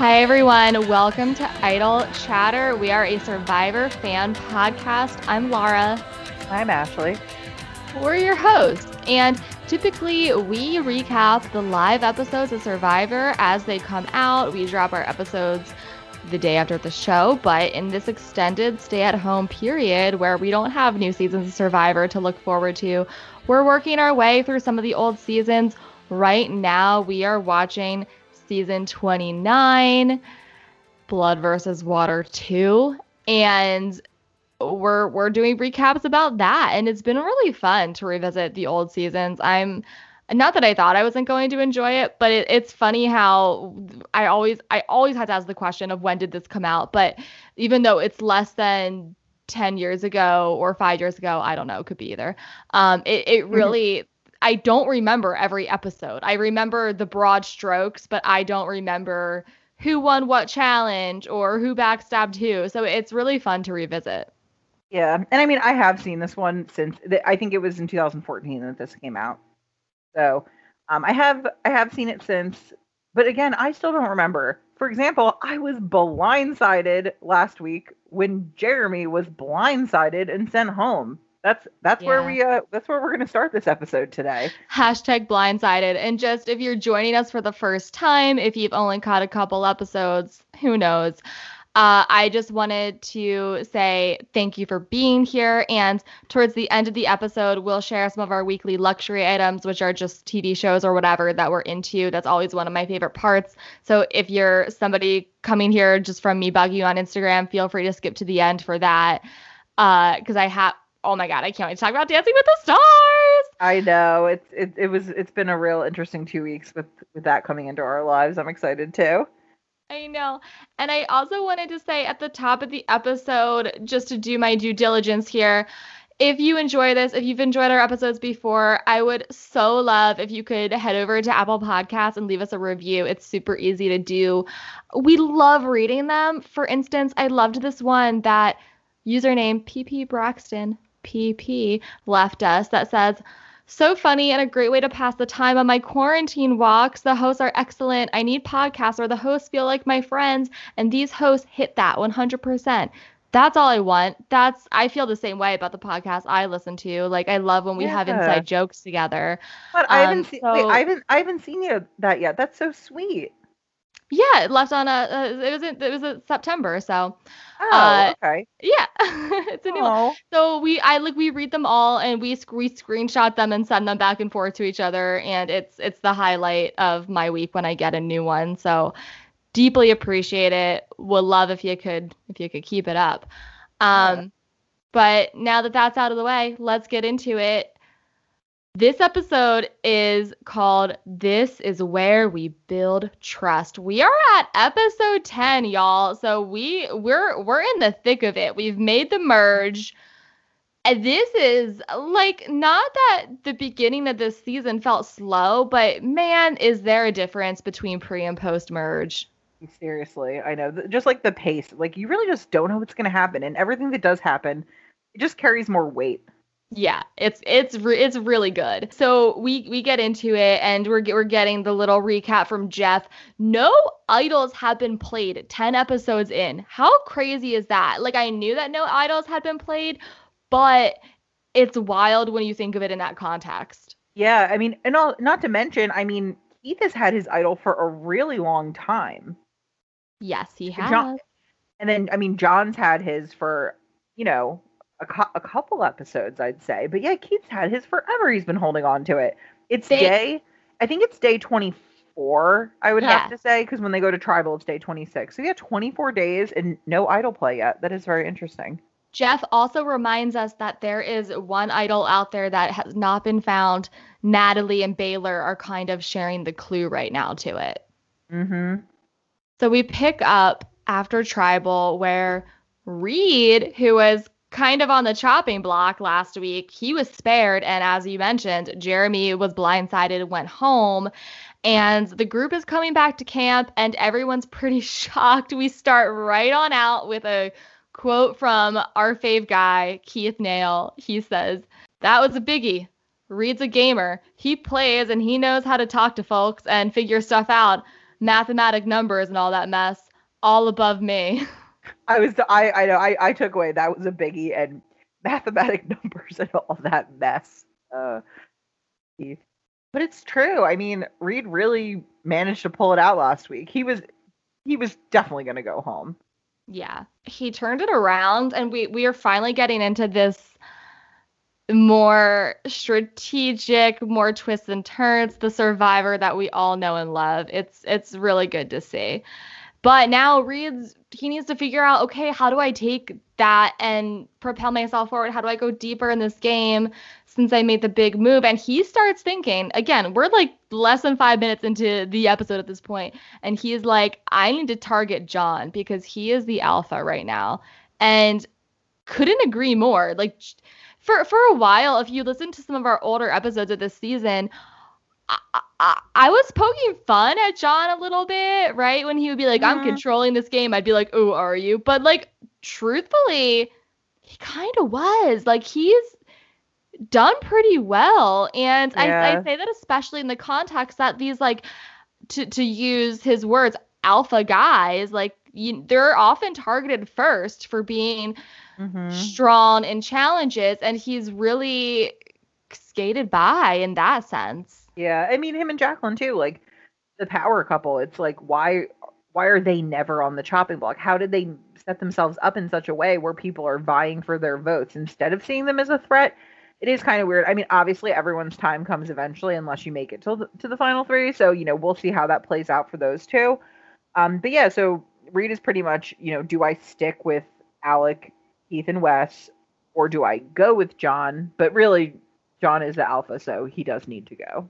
Hi, everyone. Welcome to Idol Chatter. We are a Survivor fan podcast. I'm Laura. I'm Ashley. We're your hosts. And typically, we recap the live episodes of Survivor as they come out. We drop our episodes the day after the show. But in this extended stay at home period where we don't have new seasons of Survivor to look forward to, we're working our way through some of the old seasons. Right now, we are watching season 29, Blood versus Water 2, and we're we're doing recaps about that and it's been really fun to revisit the old seasons. I'm not that I thought I wasn't going to enjoy it, but it, it's funny how I always I always had to ask the question of when did this come out, but even though it's less than 10 years ago or 5 years ago, I don't know, It could be either. Um it it mm-hmm. really I don't remember every episode. I remember the broad strokes, but I don't remember who won what challenge or who backstabbed who. So it's really fun to revisit. Yeah, and I mean, I have seen this one since I think it was in 2014 that this came out. So um, I have I have seen it since, but again, I still don't remember. For example, I was blindsided last week when Jeremy was blindsided and sent home that's that's yeah. where we uh that's where we're gonna start this episode today. Hashtag blindsided. And just if you're joining us for the first time, if you've only caught a couple episodes, who knows? Uh, I just wanted to say thank you for being here. And towards the end of the episode, we'll share some of our weekly luxury items, which are just TV shows or whatever that we're into. That's always one of my favorite parts. So if you're somebody coming here just from me bugging you on Instagram, feel free to skip to the end for that. Because uh, I have oh my god, I can't wait to talk about Dancing with the Stars. I know it's it, it was it's been a real interesting two weeks with with that coming into our lives. I'm excited too. I know. And I also wanted to say at the top of the episode, just to do my due diligence here, if you enjoy this, if you've enjoyed our episodes before, I would so love if you could head over to Apple Podcasts and leave us a review. It's super easy to do. We love reading them. For instance, I loved this one that username PP Braxton PP left us that says, so funny and a great way to pass the time on my quarantine walks. The hosts are excellent. I need podcasts where the hosts feel like my friends, and these hosts hit that 100%. That's all I want. That's I feel the same way about the podcast I listen to. Like I love when we yeah. have inside jokes together. But I haven't um, seen. So, wait, I haven't. I haven't seen you that yet. That's so sweet. Yeah, it left on a. Uh, it was in, it was in September, so. Oh, uh, okay. Yeah, it's a new one. So we I like we read them all and we we screenshot them and send them back and forth to each other, and it's it's the highlight of my week when I get a new one. So deeply appreciate it. Would love if you could if you could keep it up. Um, yeah. but now that that's out of the way, let's get into it. This episode is called This is Where We Build Trust. We are at episode 10, y'all. So we we're we're in the thick of it. We've made the merge. And this is like not that the beginning of this season felt slow, but man, is there a difference between pre and post merge? Seriously, I know. Just like the pace, like you really just don't know what's going to happen, and everything that does happen, it just carries more weight. Yeah, it's it's re- it's really good. So we we get into it and we're we're getting the little recap from Jeff. No idols have been played 10 episodes in. How crazy is that? Like I knew that no idols had been played, but it's wild when you think of it in that context. Yeah, I mean, and all, not to mention, I mean, Keith has had his idol for a really long time. Yes, he has. John, and then I mean, John's had his for, you know, a, cu- a couple episodes, I'd say. But yeah, Keith's had his forever. He's been holding on to it. It's they, day, I think it's day 24, I would yeah. have to say, because when they go to tribal, it's day 26. So yeah, 24 days and no idol play yet. That is very interesting. Jeff also reminds us that there is one idol out there that has not been found. Natalie and Baylor are kind of sharing the clue right now to it. Mm-hmm. So we pick up after tribal where Reed, who was kind of on the chopping block last week. He was spared. And as you mentioned, Jeremy was blindsided and went home. And the group is coming back to camp, and everyone's pretty shocked. We start right on out with a quote from our fave guy, Keith Nale. He says, That was a biggie. Reed's a gamer. He plays and he knows how to talk to folks and figure stuff out. Mathematic numbers and all that mess, all above me. I was I I know I I took away that was a biggie and mathematic numbers and all that mess. Uh, but it's true. I mean, Reed really managed to pull it out last week. He was he was definitely going to go home. Yeah. He turned it around and we we are finally getting into this more strategic, more twists and turns, the survivor that we all know and love. It's it's really good to see. But now Reed's he needs to figure out, okay, how do I take that and propel myself forward? How do I go deeper in this game since I made the big move? And he starts thinking, again, we're like less than five minutes into the episode at this point, and he's like, I need to target John because he is the alpha right now. And couldn't agree more. Like for for a while, if you listen to some of our older episodes of this season, I, I, was poking fun at John a little bit, right? When he would be like, mm-hmm. I'm controlling this game, I'd be like, Oh, are you? But like, truthfully, he kind of was. Like, he's done pretty well. And yeah. I, I say that especially in the context that these, like, to, to use his words, alpha guys, like, you, they're often targeted first for being mm-hmm. strong in challenges. And he's really skated by in that sense. Yeah, I mean him and Jacqueline too. Like the power couple. It's like why why are they never on the chopping block? How did they set themselves up in such a way where people are vying for their votes instead of seeing them as a threat? It is kind of weird. I mean, obviously everyone's time comes eventually unless you make it to the, to the final three. So you know we'll see how that plays out for those two. Um, but yeah, so Reed is pretty much you know do I stick with Alec, Heath, and Wes, or do I go with John? But really, John is the alpha, so he does need to go.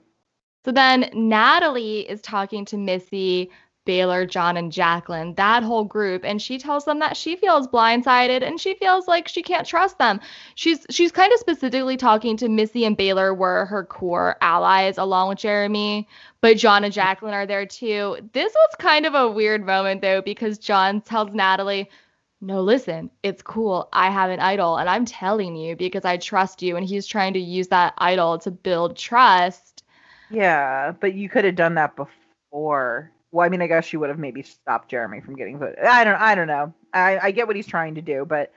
So then Natalie is talking to Missy, Baylor, John, and Jacqueline, that whole group, and she tells them that she feels blindsided and she feels like she can't trust them. She's she's kind of specifically talking to Missy and Baylor were her core allies along with Jeremy, but John and Jacqueline are there too. This was kind of a weird moment though because John tells Natalie, no, listen, it's cool. I have an idol and I'm telling you because I trust you. And he's trying to use that idol to build trust yeah, but you could have done that before. Well, I mean, I guess you would have maybe stopped Jeremy from getting voted. I don't. I don't know. I, I get what he's trying to do, but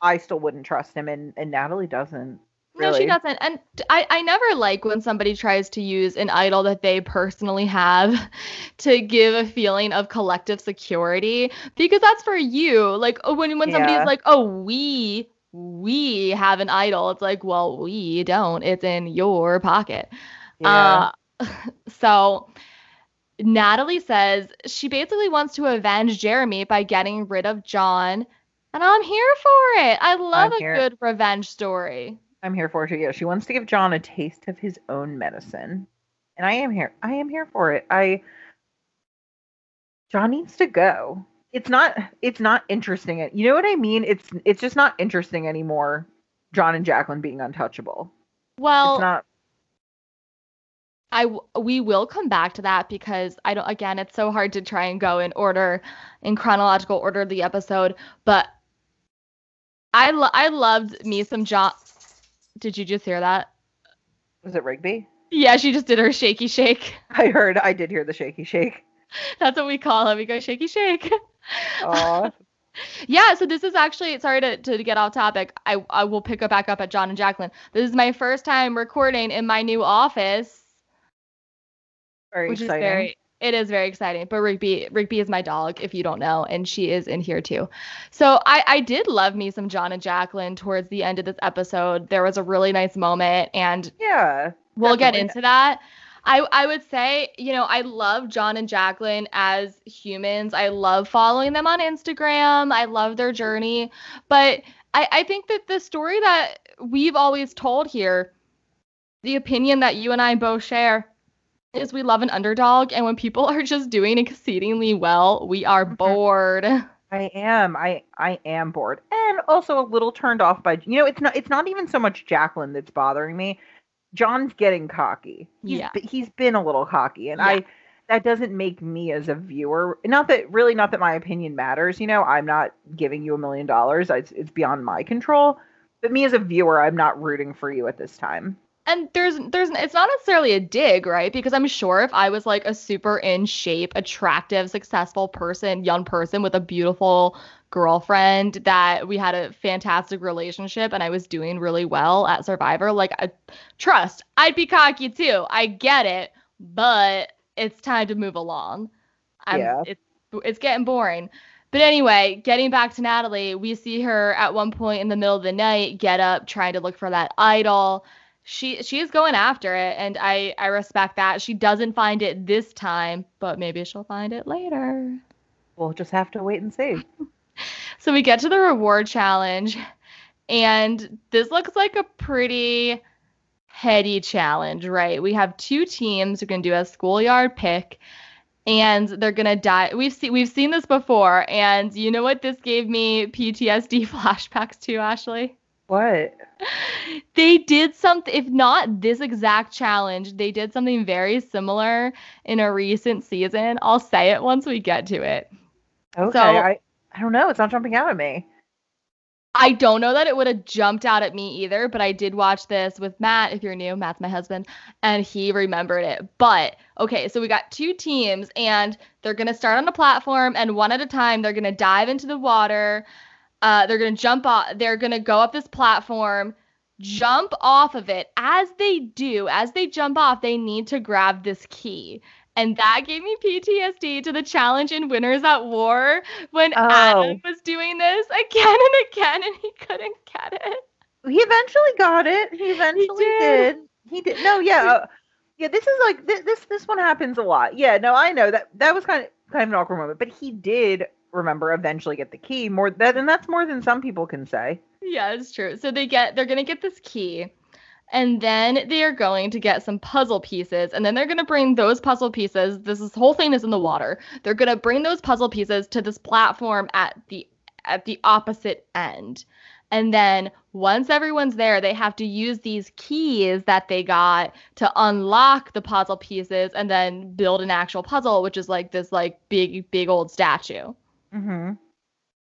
I still wouldn't trust him, and and Natalie doesn't. Really. No, she doesn't. And I, I never like when somebody tries to use an idol that they personally have to give a feeling of collective security because that's for you. Like oh, when when somebody's yeah. like, "Oh, we we have an idol." It's like, "Well, we don't. It's in your pocket." Yeah. Uh, so Natalie says she basically wants to avenge Jeremy by getting rid of John. And I'm here for it. I love I'm a here. good revenge story. I'm here for it too. Yeah, she wants to give John a taste of his own medicine. And I am here. I am here for it. I John needs to go. It's not it's not interesting. You know what I mean? It's it's just not interesting anymore. John and Jacqueline being untouchable. Well, it's not I we will come back to that because I don't again it's so hard to try and go in order in chronological order of the episode but I lo- I loved me some John Did you just hear that? Was it Rigby? Yeah, she just did her shaky shake. I heard I did hear the shaky shake. That's what we call it. We go shaky shake. Aww. yeah, so this is actually sorry to, to get off topic. I, I will pick it back up at John and Jacqueline. This is my first time recording in my new office very which exciting. is very it is very exciting. But Rigby Rigby is my dog, if you don't know, and she is in here too. So I I did love me some John and Jacqueline towards the end of this episode. There was a really nice moment, and yeah, we'll get into that. I, I would say, you know, I love John and Jacqueline as humans. I love following them on Instagram. I love their journey. But I, I think that the story that we've always told here, the opinion that you and I both share, is we love an underdog and when people are just doing exceedingly well we are mm-hmm. bored i am i i am bored and also a little turned off by you know it's not it's not even so much jacqueline that's bothering me john's getting cocky he's, yeah. he's been a little cocky and yeah. i that doesn't make me as a viewer not that really not that my opinion matters you know i'm not giving you a million dollars it's, it's beyond my control but me as a viewer i'm not rooting for you at this time and there's there's it's not necessarily a dig, right? Because I'm sure if I was like a super in shape, attractive, successful person, young person with a beautiful girlfriend that we had a fantastic relationship and I was doing really well at Survivor, like I trust, I'd be cocky too. I get it, but it's time to move along. I'm, Yeah. It's it's getting boring. But anyway, getting back to Natalie, we see her at one point in the middle of the night get up trying to look for that idol. She she is going after it and I I respect that. She doesn't find it this time, but maybe she'll find it later. We'll just have to wait and see. So we get to the reward challenge, and this looks like a pretty heady challenge, right? We have two teams who are gonna do a schoolyard pick, and they're gonna die. We've seen we've seen this before, and you know what this gave me PTSD flashbacks to, Ashley? What? They did something, if not this exact challenge, they did something very similar in a recent season. I'll say it once we get to it. Okay. So- I, I don't know. It's not jumping out at me. I don't know that it would have jumped out at me either, but I did watch this with Matt. If you're new, Matt's my husband, and he remembered it. But okay, so we got two teams, and they're gonna start on a platform, and one at a time, they're gonna dive into the water. Uh, they're gonna jump off. They're gonna go up this platform, jump off of it. As they do, as they jump off, they need to grab this key. And that gave me PTSD to the challenge in Winners at War when Oh. Adam was doing this again and again and he couldn't get it. He eventually got it. He eventually did. did. He did. No, yeah. uh, yeah, this is like this, this this one happens a lot. Yeah, no, I know that that was kind of kind of an awkward moment, but he did remember eventually get the key more that and that's more than some people can say. Yeah, it's true. So they get they're gonna get this key, and then they are going to get some puzzle pieces, and then they're gonna bring those puzzle pieces. This is, whole thing is in the water. They're gonna bring those puzzle pieces to this platform at the at the opposite end. And then once everyone's there, they have to use these keys that they got to unlock the puzzle pieces and then build an actual puzzle, which is like this like big big old statue Mm-hmm.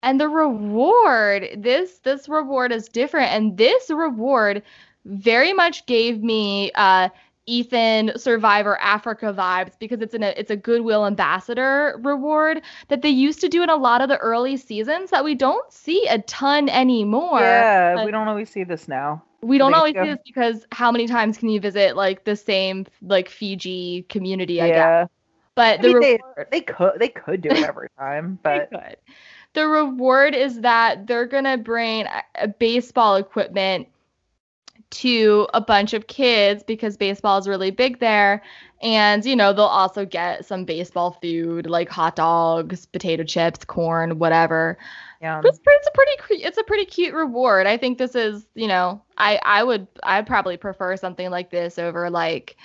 and the reward this this reward is different and this reward very much gave me uh Ethan Survivor Africa vibes because it's in a it's a Goodwill Ambassador reward that they used to do in a lot of the early seasons that we don't see a ton anymore. Yeah, uh, we don't always see this now. We don't always see this because how many times can you visit like the same like Fiji community? I guess. But I the mean, they, reward, they could they could do it every time, but They could. The reward is that they're gonna bring a- a baseball equipment to a bunch of kids because baseball is really big there, and you know they'll also get some baseball food like hot dogs, potato chips, corn, whatever. yeah, It's, it's a pretty it's a pretty cute reward. I think this is you know I I would I'd probably prefer something like this over like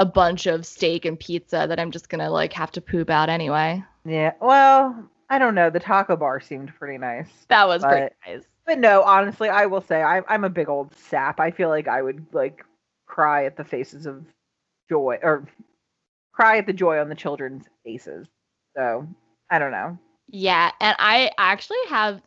a bunch of steak and pizza that I'm just gonna like have to poop out anyway. yeah. Well, I don't know. The taco bar seemed pretty nice. That was pretty But- nice. But no, honestly, I will say I'm I'm a big old sap. I feel like I would like cry at the faces of joy or cry at the joy on the children's faces. So I don't know. Yeah, and I actually have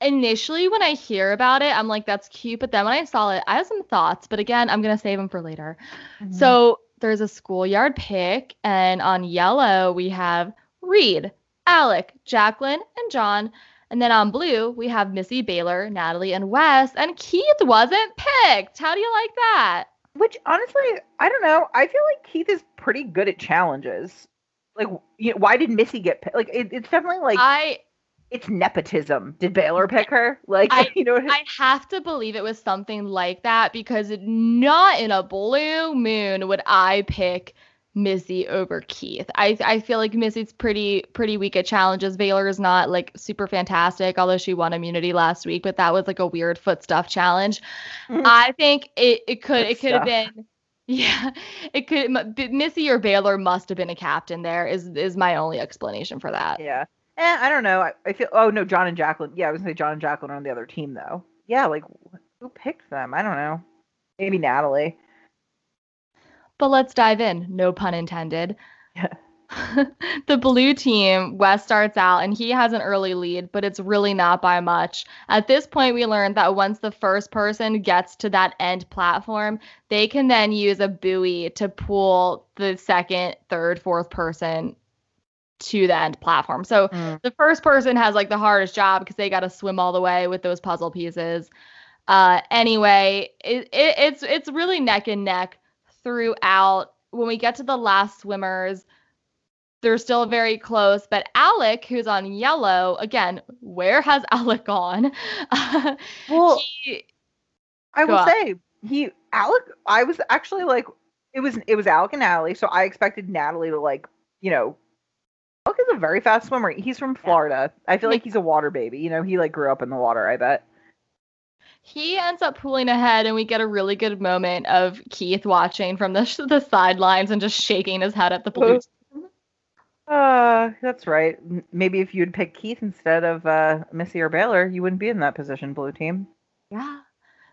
initially when I hear about it, I'm like, that's cute. But then when I saw it, I have some thoughts. But again, I'm gonna save them for later. Mm-hmm. So there's a schoolyard pick, and on yellow we have Reed, Alec, Jacqueline, and John. And then on blue we have Missy, Baylor, Natalie, and Wes. And Keith wasn't picked. How do you like that? which honestly, I don't know. I feel like Keith is pretty good at challenges. Like, you know, why did Missy get picked? Like, it, it's definitely like I it's nepotism. Did Baylor pick her? Like, I- you know, what I- I have to believe it was something like that because not in a blue moon would I pick Missy over Keith. I I feel like Missy's pretty pretty weak at challenges. Baylor is not like super fantastic, although she won immunity last week, but that was like a weird foot stuff challenge. Mhm. I think it it could Foot it could have been yeah, it could Missy or Baylor must have been a captain there is is my only explanation for that. yeah. Eh, I don't know. I, I feel. Oh no, John and Jacqueline. Yeah, I was gonna say John and Jacqueline are on the other team though. Yeah, like who picked them? I don't know. Maybe Natalie. But let's dive in. No pun intended. Yeah. the blue team, Wes starts out and he has an early lead, but it's really not by much. At this point, we learned that once the first person gets to that end platform, they can then use a buoy to pull the second, third, fourth person to the end platform. So Mm. the first person has like the hardest job because they got to swim all the way with those puzzle pieces. Uh, anyway, it, it, it's it's really neck and neck throughout. When we get to the last swimmers, they're still very close. But Alec, who's on yellow, again, where has Alec gone? Well, he, I will on. say he Alec. I was actually like, it was it was Alec and Natalie, so I expected Natalie to like, you know, Alec is a very fast swimmer. He's from Florida. I feel like he's a water baby. You know, he like grew up in the water. I bet. he ends up pulling ahead, and we get a really good moment of Keith watching from the the sidelines and just shaking his head at the blue. Uh, that's right. Maybe if you'd pick Keith instead of uh, Missy or Baylor, you wouldn't be in that position, blue team. Yeah.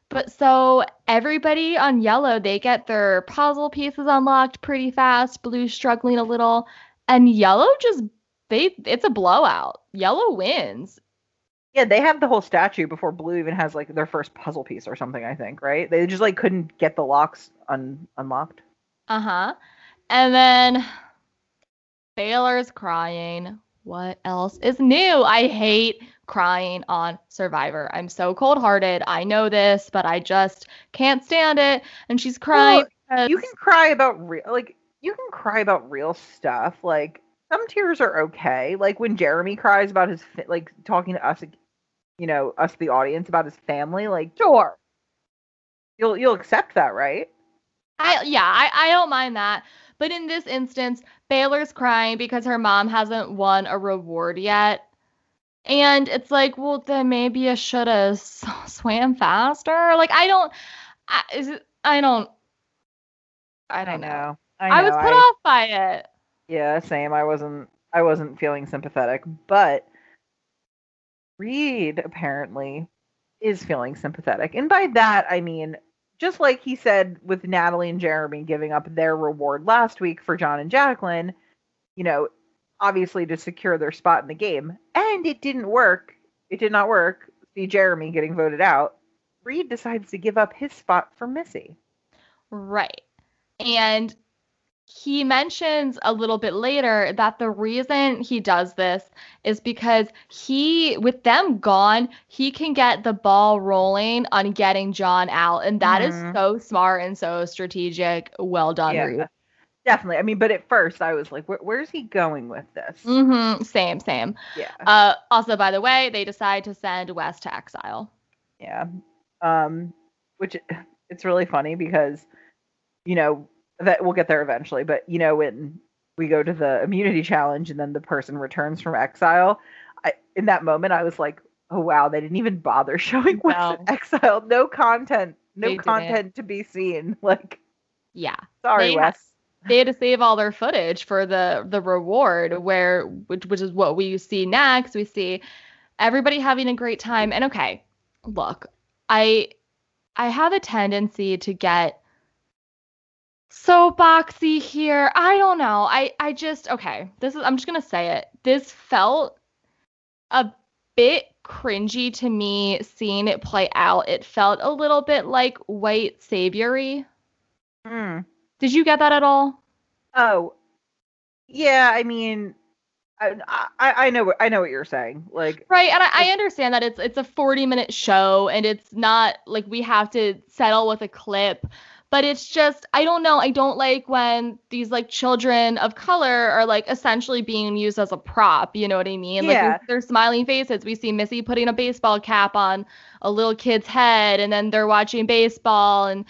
But so everybody on yellow, they get their puzzle pieces unlocked pretty fast. Blue struggling a little, and yellow just they it's a blowout. Yellow wins. Yeah, they have the whole statue before Blue even has like their first puzzle piece or something. I think, right? They just like couldn't get the locks un- unlocked. Uh-huh. And then Baylor's crying. What else is new? I hate crying on Survivor. I'm so cold-hearted. I know this, but I just can't stand it. And she's crying. Well, you can cry about real like you can cry about real stuff like some tears are okay like when jeremy cries about his like talking to us you know us the audience about his family like sure you'll you'll accept that right I yeah, I, I don't mind that. But in this instance, Baylor's crying because her mom hasn't won a reward yet. And it's like, well, then maybe you should have swam faster. Like I don't I is it, I don't I don't know. I, I, was know, put off by it. yeah same i wasn't i wasn't feeling sympathetic but reed apparently is feeling sympathetic and by that i mean just like he said with natalie and jeremy giving up their reward last week for john and jacqueline you know obviously to secure their spot in the game and it didn't work it did not work see jeremy getting voted out reed decides to give up his spot for missy Right. And he mentions a little bit later that the reason he does this is because he, with them gone, he can get the ball rolling on getting John out. And that is Mhm. so smart and so strategic. Well done, Yeah. Reed. definitely i mean but at first i was like Where, where's he going with this Mm-hmm. Same, same. yeah Uh, also, by the way, they decide to send Wes to exile. Yeah. Um, which it's really funny because, you know, that we'll get there eventually, but you know, when we go to the immunity challenge and then the person returns from exile, I in that moment I was like, oh wow, they didn't even bother showing Wes No. in exile. No content, no They didn't. content to be seen. Like, Yeah. sorry, They Wes. they had to save all their footage for the the reward where which which is what we see next we see everybody having a great time and okay look i i have a tendency to get so boxy here. I don't know. I i just okay. This is i'm just gonna say it. This felt a bit cringy to me seeing it play out. It felt a little bit like white saviory. Hmm. did you get that at all? Oh, yeah. I mean, I, I I know what I know what you're saying. Like, Right, and I, I understand that it's it's a 40 minute show and it's not like we have to settle with a clip, but it's just I don't know, I don't like when these like children of color are like essentially being used as a prop, you know what I mean? Like Yeah. we- they're smiling faces. We see Missy putting a baseball cap on a little kid's head and then they're watching baseball and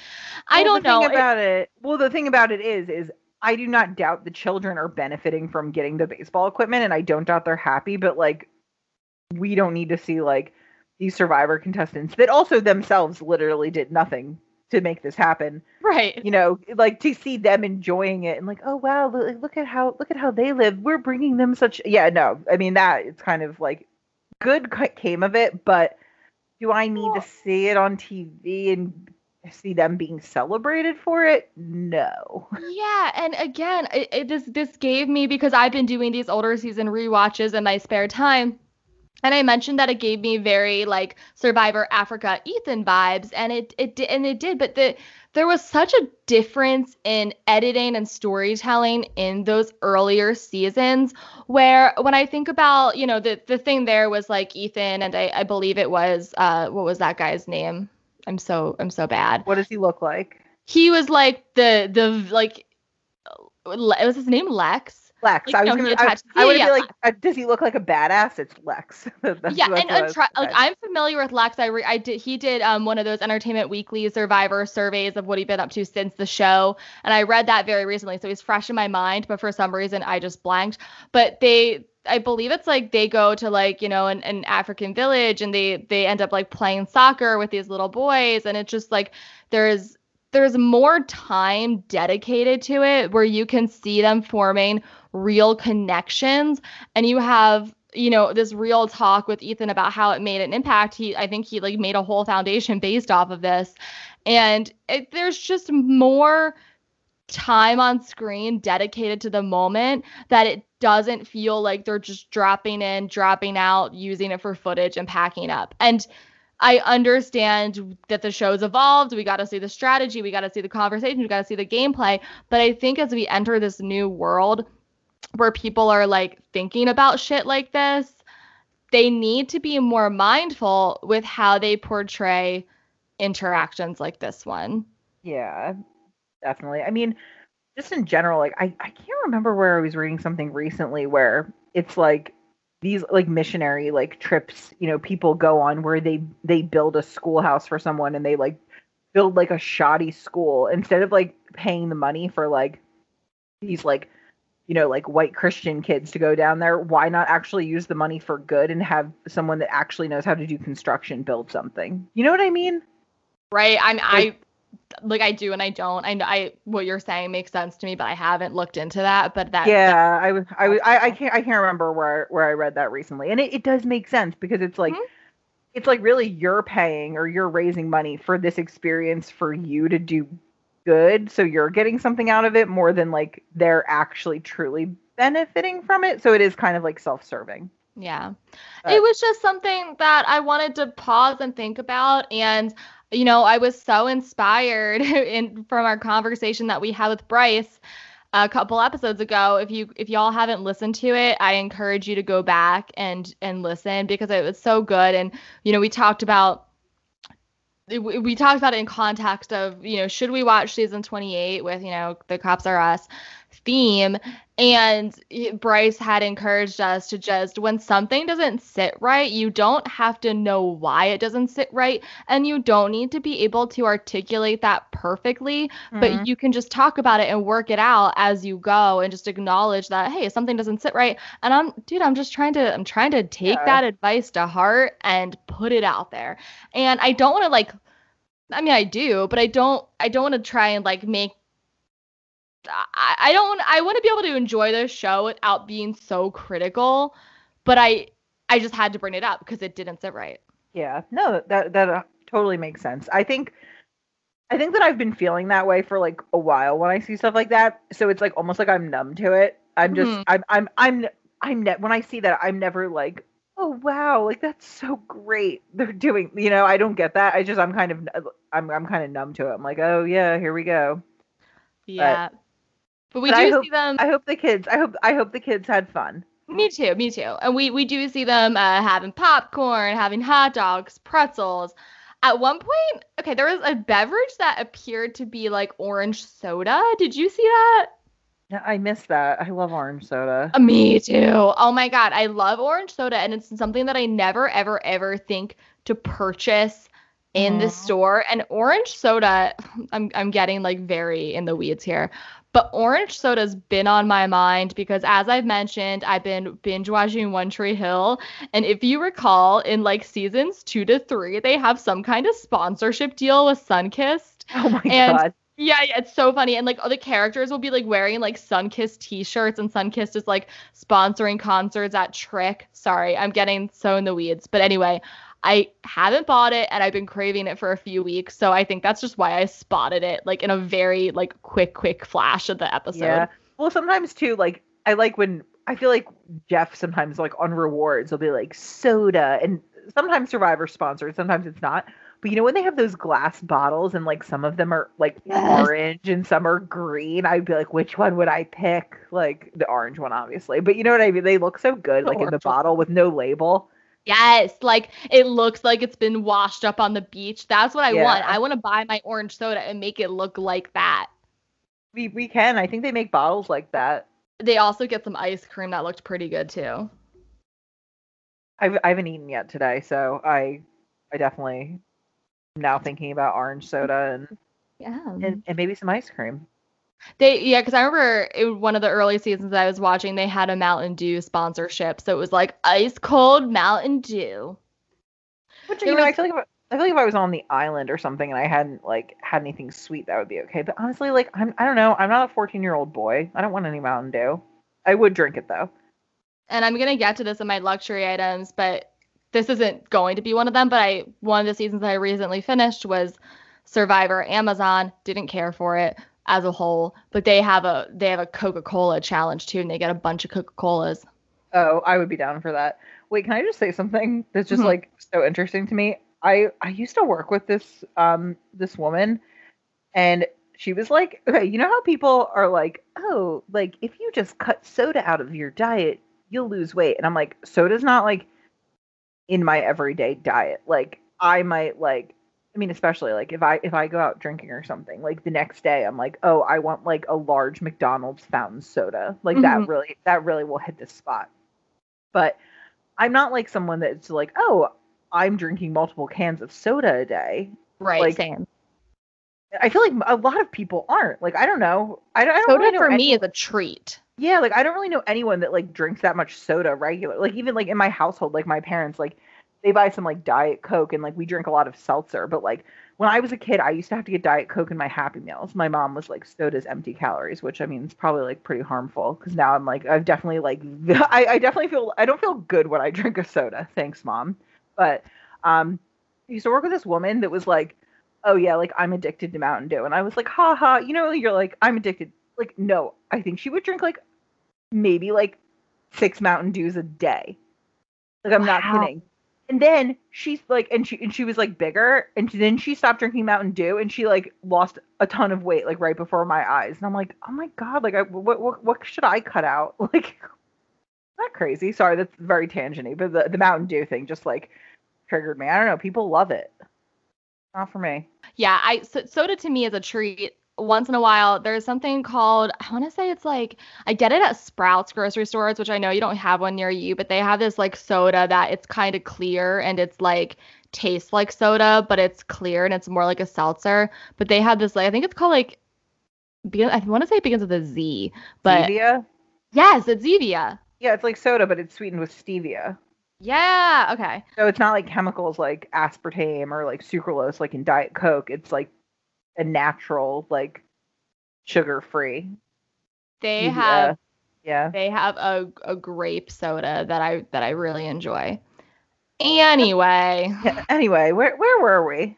I don't know. Thing it- about it, well, the thing about it is, is I do not doubt the children are benefiting from getting the baseball equipment, and I don't doubt they're happy. But like, we don't need to see like these Survivor contestants that also themselves literally did nothing to make this happen. right. You know, like to see them enjoying it and like, oh wow, look, look at how look at how they live. We're bringing them such. Yeah, no, I mean that it's kind of like good came of it, but do I need Well- to see it on TV and see them being celebrated for it. No. Yeah, and again, it, it, this this gave me because I've been doing these older season rewatches in my spare time. And I mentioned that it gave me very like Survivor Africa Ethan vibes, and it it did, and it did. But the there was such a difference in editing and storytelling in those earlier seasons where when I think about, you know, the the thing there was like Ethan and I, I believe it was uh what was that guy's name? I'm so I'm so bad. What does he look like? He was like the the like was his name Lex? Lex. Like, I was no, gonna. I, I would yeah, be like, uh, does he look like a badass? It's Lex. Yeah, and that's what I was try, gonna like. I'm familiar with Lex. I, re- I did he did um one of those Entertainment Weekly Survivor surveys of what he'd been up to since the show, and I read that very recently, so he's fresh in my mind. But for some reason, I just blanked. But they, I believe it's like they go to like you know an, an African village, and they they end up like playing soccer with these little boys, and it's just like there's there's more time dedicated to it where you can see them forming real connections and you have you know this real talk with Ethan about how it made an impact he I think he like made a whole foundation based off of this and it, there's just more time on screen dedicated to the moment that it doesn't feel like they're just dropping in dropping out using it for footage and packing up and I understand that the show's evolved. We got to see the strategy. We got to see the conversation. We got to see the gameplay. But I think as we enter this new world where people are like thinking about shit like this, they need to be more mindful with how they portray interactions like this one. Yeah, definitely. I mean, just in general, like I, I can't remember where I was reading something recently where it's like these like missionary like trips, you know, people go on where they they build a schoolhouse for someone and they like build like a shoddy school instead of like paying the money for like these like you know like white christian kids to go down there why not actually use the money for good and have someone that actually knows how to do construction build something you know what i mean Right? I'm I like I do and I don't. I know I what you're saying makes sense to me, but I haven't looked into that. But that yeah i was i was I, I can't i can't remember where where i read that recently and it, it does make sense because it's like Mhm. it's like really you're paying or you're raising money for this experience for you to do good so you're getting something out of it more than like they're actually truly benefiting from it so it is kind of like self-serving Yeah. But- it was just something that I wanted to pause and think about. And, you know, I was so inspired in from our conversation that we had with Bryce a couple episodes ago. If you if y'all haven't listened to it, I encourage you to go back and and listen because it was so good. And, you know, we talked about we talked about it in context of you know should we watch season 28 with you know the cops are us theme and bryce had encouraged us to just when something doesn't sit right you don't have to know why it doesn't sit right and you don't need to be able to articulate that perfectly Mhm. but you can just talk about it and work it out as you go and just acknowledge that hey something doesn't sit right and i'm dude i'm just trying to i'm trying to take Yeah. that advice to heart and put it out there and i don't want to like i mean i do but i don't i don't want to try and like make I, I don't I want to be able to enjoy the show without being so critical, but I I just had to bring it up because it didn't sit right. Yeah, no, that that uh, totally makes sense. I think I think that I've been feeling that way for like a while when I see stuff like that. So it's like almost like I'm numb to it. I'm just Mhm. I'm I'm I'm I'm ne- when I see that I'm never like, "Oh wow, like that's so great. They're doing, you know, I don't get that. I just I'm kind of I'm I'm kind of numb to it. I'm like, "Oh yeah, here we go." Yeah. But, we but do hope- see them I hope the kids I hope I hope the kids had fun. Me too, me too. And we we do see them uh, having popcorn, having hot dogs, pretzels. At one point, okay, there was a beverage that appeared to be like orange soda. Did you see that? Yeah, I missed that. I love orange soda. Uh, me too. Oh my god, I love orange soda, and it's something that I never, ever, ever think to purchase in the Mhm. store. And orange soda, I'm I'm getting like very in the weeds here, but orange soda's been on my mind because, as I've mentioned, I've been binge watching One Tree Hill, and if you recall, in like seasons two to three, they have some kind of sponsorship deal with Sunkist. Oh my And- god. Yeah, yeah, it's so funny. And like all the characters will be like wearing like Sunkist t-shirts and Sunkist is like sponsoring concerts at Trick. Sorry, I'm getting so in the weeds. But anyway, I haven't bought it and I've been craving it for a few weeks. So I think that's just why I spotted it like in a very like quick, quick flash of the episode. Yeah. Well, sometimes too, like I like when I feel like Jeff sometimes like on rewards will be like soda and sometimes Survivor sponsored, sometimes it's not. But you know when they have those glass bottles and like some of them are like Yes. orange and some are green, I'd be like, which one would I pick? Like the orange one, obviously. But you know what I mean? They look so good, The like in the orange one. bottle with no label. Yes, like it looks like it's been washed up on the beach. That's what I want. I want to buy my orange soda and make it look like that. We we can. I think they make bottles like that. They also get some ice cream that looked pretty good too. I've I haven't eaten yet today, so I I definitely am now thinking about orange soda and Yeah. and, and maybe some ice cream. They yeah, because I remember in one of the early seasons that I was watching, they had a Mountain Dew sponsorship, so it was like ice cold Mountain Dew. Which you know, I feel like if I, I feel like if I was on the island or something and I hadn't like had anything sweet, that would be okay. But honestly, like I'm I don't know, I'm not a 14 year old boy. I don't want any Mountain Dew. I would drink it though. And I'm gonna get to this in my luxury items, but this isn't going to be one of them. But I one of the seasons that I recently finished was Survivor. Amazon didn't care for it as a whole, but they have a they have a Coca-Cola challenge too, and they get a bunch of Coca-Colas. Oh, I would be down for that. Wait, can I just say something that's just Mhm. like so interesting to me? I I used to work with this um this woman and she was like, okay, you know how people are like, oh, like if you just cut soda out of your diet, you'll lose weight. And I'm like, soda's not like in my everyday diet. Like I might like I mean, especially like if I if I go out drinking or something, like the next day I'm like, oh, I want like a large McDonald's fountain soda. Like Mhm. that really that really will hit the spot. But I'm not like someone that's like, oh, I'm drinking multiple cans of soda a day. Right, Like, same. I feel like a lot of people aren't. Like I don't know. I don't. I don't Soda really for any- me is a treat. yeah, like I don't really know anyone that like drinks that much soda regular. Like even like in my household, like my parents, like they buy some like diet coke and like we drink a lot of seltzer. But like when I was a kid, I used to have to get diet coke in my Happy Meals. My mom was like soda's empty calories, which I mean it's probably like pretty harmful because now I'm like I've definitely like I, I definitely feel I don't feel good when I drink a soda. Thanks, mom. But um, I used to work with this woman that was like, oh yeah, like I'm addicted to Mountain Dew, and I was like, ha ha, you know, you're like I'm addicted. Like no, I think she would drink like maybe like six Mountain Dews a day. Like I'm not kidding. And then she's like, and she and she was like bigger, and she, then she stopped drinking Mountain Dew, and she like lost a ton of weight like right before my eyes, and I'm like, oh my god, like I what what what should I cut out? Like, not crazy. Sorry, that's very tangenty, but the the Mountain Dew thing just like triggered me. I don't know. People love it. Not for me. Yeah, I so, soda to me is a treat. Once in a while, there's something called I want to say it's like I get it at Sprouts grocery stores, which I know you don't have one near you, but they have this like soda that it's kind of clear and it's like tastes like soda, but it's clear and it's more like a seltzer. But they have this like I think it's called like I want to say it begins with a Z, but Stevia. yes, it's Zevia. Yeah, it's like soda, but it's sweetened with stevia. Yeah, okay. So it's not like chemicals like aspartame or like sucralose like in Diet Coke. It's like a natural, like sugar free. They have yeah. They have a, a grape soda that I that I really enjoy. Anyway, yeah. Anyway, where where were we?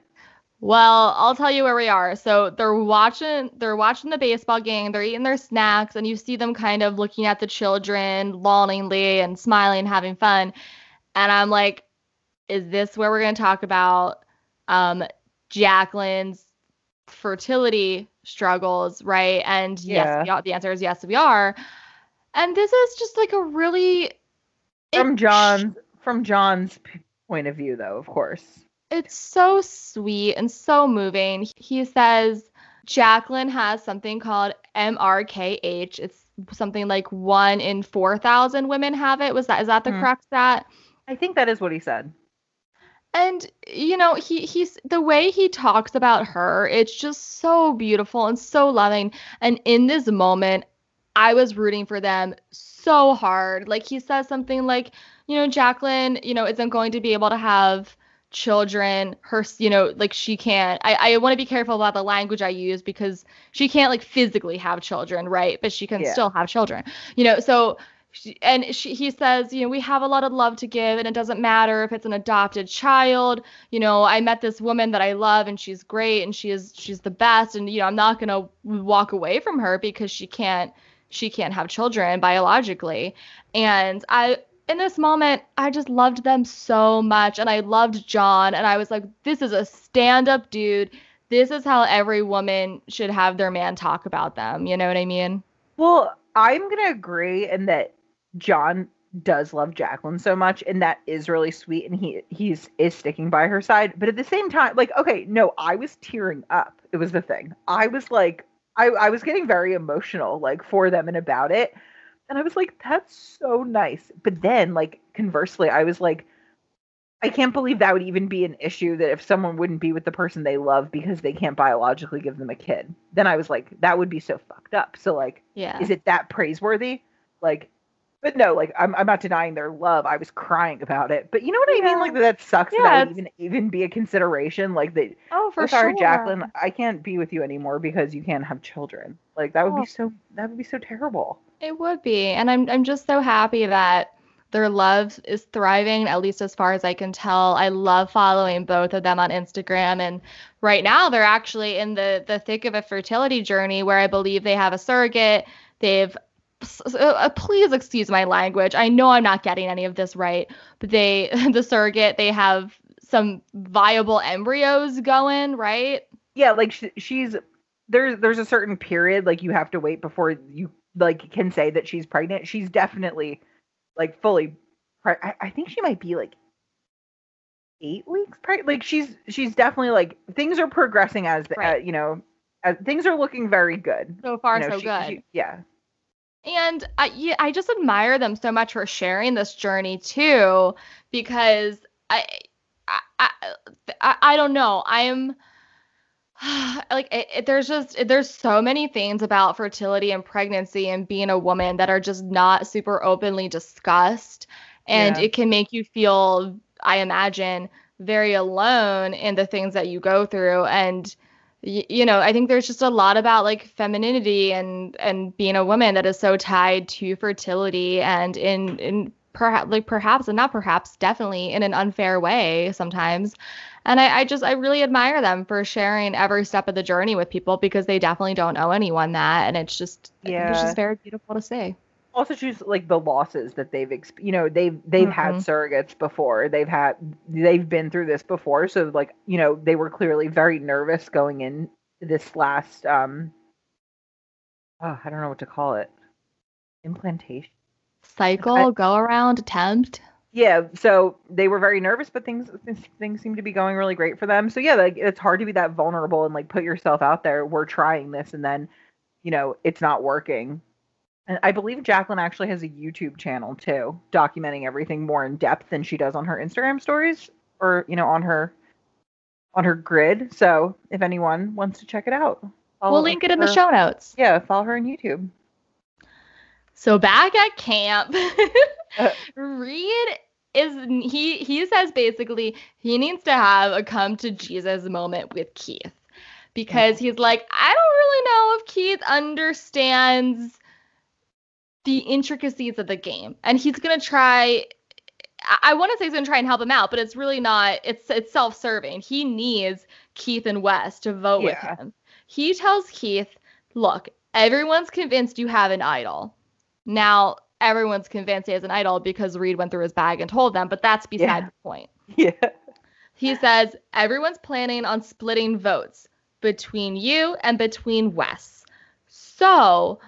well, I'll tell you where we are. So they're watching they're watching the baseball game, they're eating their snacks, and you see them kind of looking at the children longingly and smiling, having fun. And I'm like, is this where we're gonna talk about um Jacqueline's fertility struggles, right? And Yeah. yes, are- the answer is yes, we are. And this is just like a really From John's from John's point of view, though, of course. It's so sweet and so moving. He says Jacqueline has something called MRKH. It's something like one in 4,000 women have it. Was that is that the Hmm. correct stat? I think that is what he said. And you know, he he's the way he talks about her, it's just so beautiful and so loving. And in this moment, I was rooting for them so hard. Like he says something like, you know, Jacqueline, you know, isn't going to be able to have children her you know like she can't i, I want to be careful about the language i use because she can't like physically have children right but she can Yeah. still have children you know so she, and she, he says, you know, we have a lot of love to give, and it doesn't matter if it's an adopted child. You know, I met this woman that I love, and she's great, and she is she's the best, and you know, I'm not gonna walk away from her because she can't she can't have children biologically. And I in this moment, I just loved them so much, and I loved John, and I was like, this is a stand up dude. This is how every woman should have their man talk about them. You know what I mean? Well, I'm gonna agree in that John does love Jacqueline so much, and that is really sweet, and he he's is sticking by her side. But at the same time, like, okay, no, I was tearing up. It was the thing. I was like, I I was getting very emotional, like for them and about it, and I was like, that's so nice. But then, like, conversely, I was like. I can't believe that would even be an issue that if someone wouldn't be with the person they love because they can't biologically give them a kid. Then I was like, that would be so fucked up. So like, Yeah. is it that praiseworthy? Like, but no, like I'm I'm not denying their love. I was crying about it. But you know what I Yeah. mean? Like that, sucks Yeah, that that even even be a consideration. Like that oh, for sorry, sure. Jacqueline, I can't be with you anymore because you can't have children. Like that would Oh. be so that would be so terrible. It would be. And I'm I'm just so happy that their love is thriving, at least as far as I can tell. I love following both of them on Instagram and right now they're actually in the the thick of a fertility journey where I believe they have a surrogate. They've uh, please excuse my language. I know I'm not getting any of this right, but they the surrogate, they have some viable embryos going, right? Yeah, like sh- she's there's there's a certain period like you have to wait before you like can say that she's pregnant. She's definitely like fully pre- I, I think she might be like eight weeks pregnant. Like she's she's definitely like things are progressing as Right. uh, you know as, things are looking very good. So far You know, so she- good. she- yeah. And I, yeah, I just admire them so much for sharing this journey too, because I, I, I, I, don't know. I'm like, it, it- there's just, there's so many things about fertility and pregnancy and being a woman that are just not super openly discussed. And Yeah. it can make you feel, I imagine, very alone in the things that you go through. And, y- you know, I think there's just a lot about like femininity and and being a woman that is so tied to fertility and in in perhaps like perhaps and not perhaps definitely in an unfair way sometimes. And I, I just I really admire them for sharing every step of the journey with people because they definitely don't know anyone that and it's just yeah. it's just very beautiful to see. Also, choose like the losses that they've exp- you know they've they've had Mhm. surrogates before. They've had they've been through this before. So like you know they were clearly very nervous going in this last um. Oh, I don't know what to call it. Implantation. Cycle, go around, attempt. Yeah, so they were very nervous, but things things seem to be going really great for them. So yeah, like it's hard to be that vulnerable and like put yourself out there. We're trying this, and then, you know, it's not working. And I believe Jacqueline actually has a YouTube channel too, documenting everything more in depth than she does on her Instagram stories or you know on her on her grid. So if anyone wants to check it out, We'll link it in the show notes. Yeah, follow her on YouTube. So back at camp, Uh. Reed is he he says basically he needs to have a come to Jesus moment with Keith because he's like I don't really know if Keith understands the intricacies of the game and he's gonna try I- want to say he's gonna try and help him out, but it's really not. It's it's self-serving. He needs Keith and Wes to vote Yeah. with him. He tells Keith, "Look, everyone's convinced you have an idol. Now everyone's convinced he has an idol because Reed went through his bag and told them, but that's beside Yeah. the point." Yeah. He says everyone's planning on splitting votes between you and between Wes. So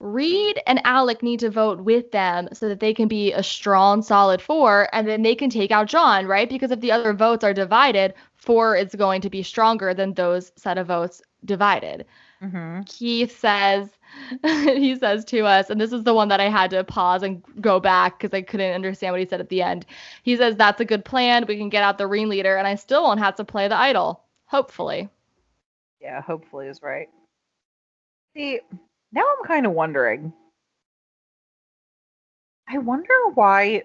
Reed and Alec need to vote with them so that they can be a strong, solid four, and then they can take out John, right? Because if the other votes are divided, four is going to be stronger than those set of votes divided. hmm Keith says, he says to us, and this is the one that I had to pause and go back because I couldn't understand what he said at the end. He says, That's a good plan. We can get out the ringleader, and I still won't have to play the idol. Hopefully. Yeah, hopefully is right. See, now I'm kind of wondering. I wonder why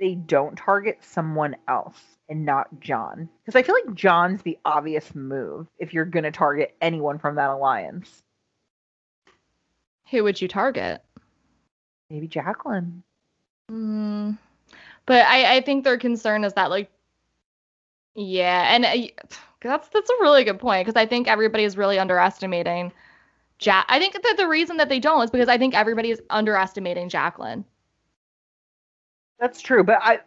they don't target someone else and not John. Because I feel like John's the obvious move if you're going to target anyone from that alliance. Who would you target? Maybe Jacqueline. Mm. But I, I think their concern is that like, yeah, and uh, that's that's a really good point because I think everybody is really underestimating Jack. I think that the reason that they don't is because I think everybody is underestimating Jacqueline. That's true, but I,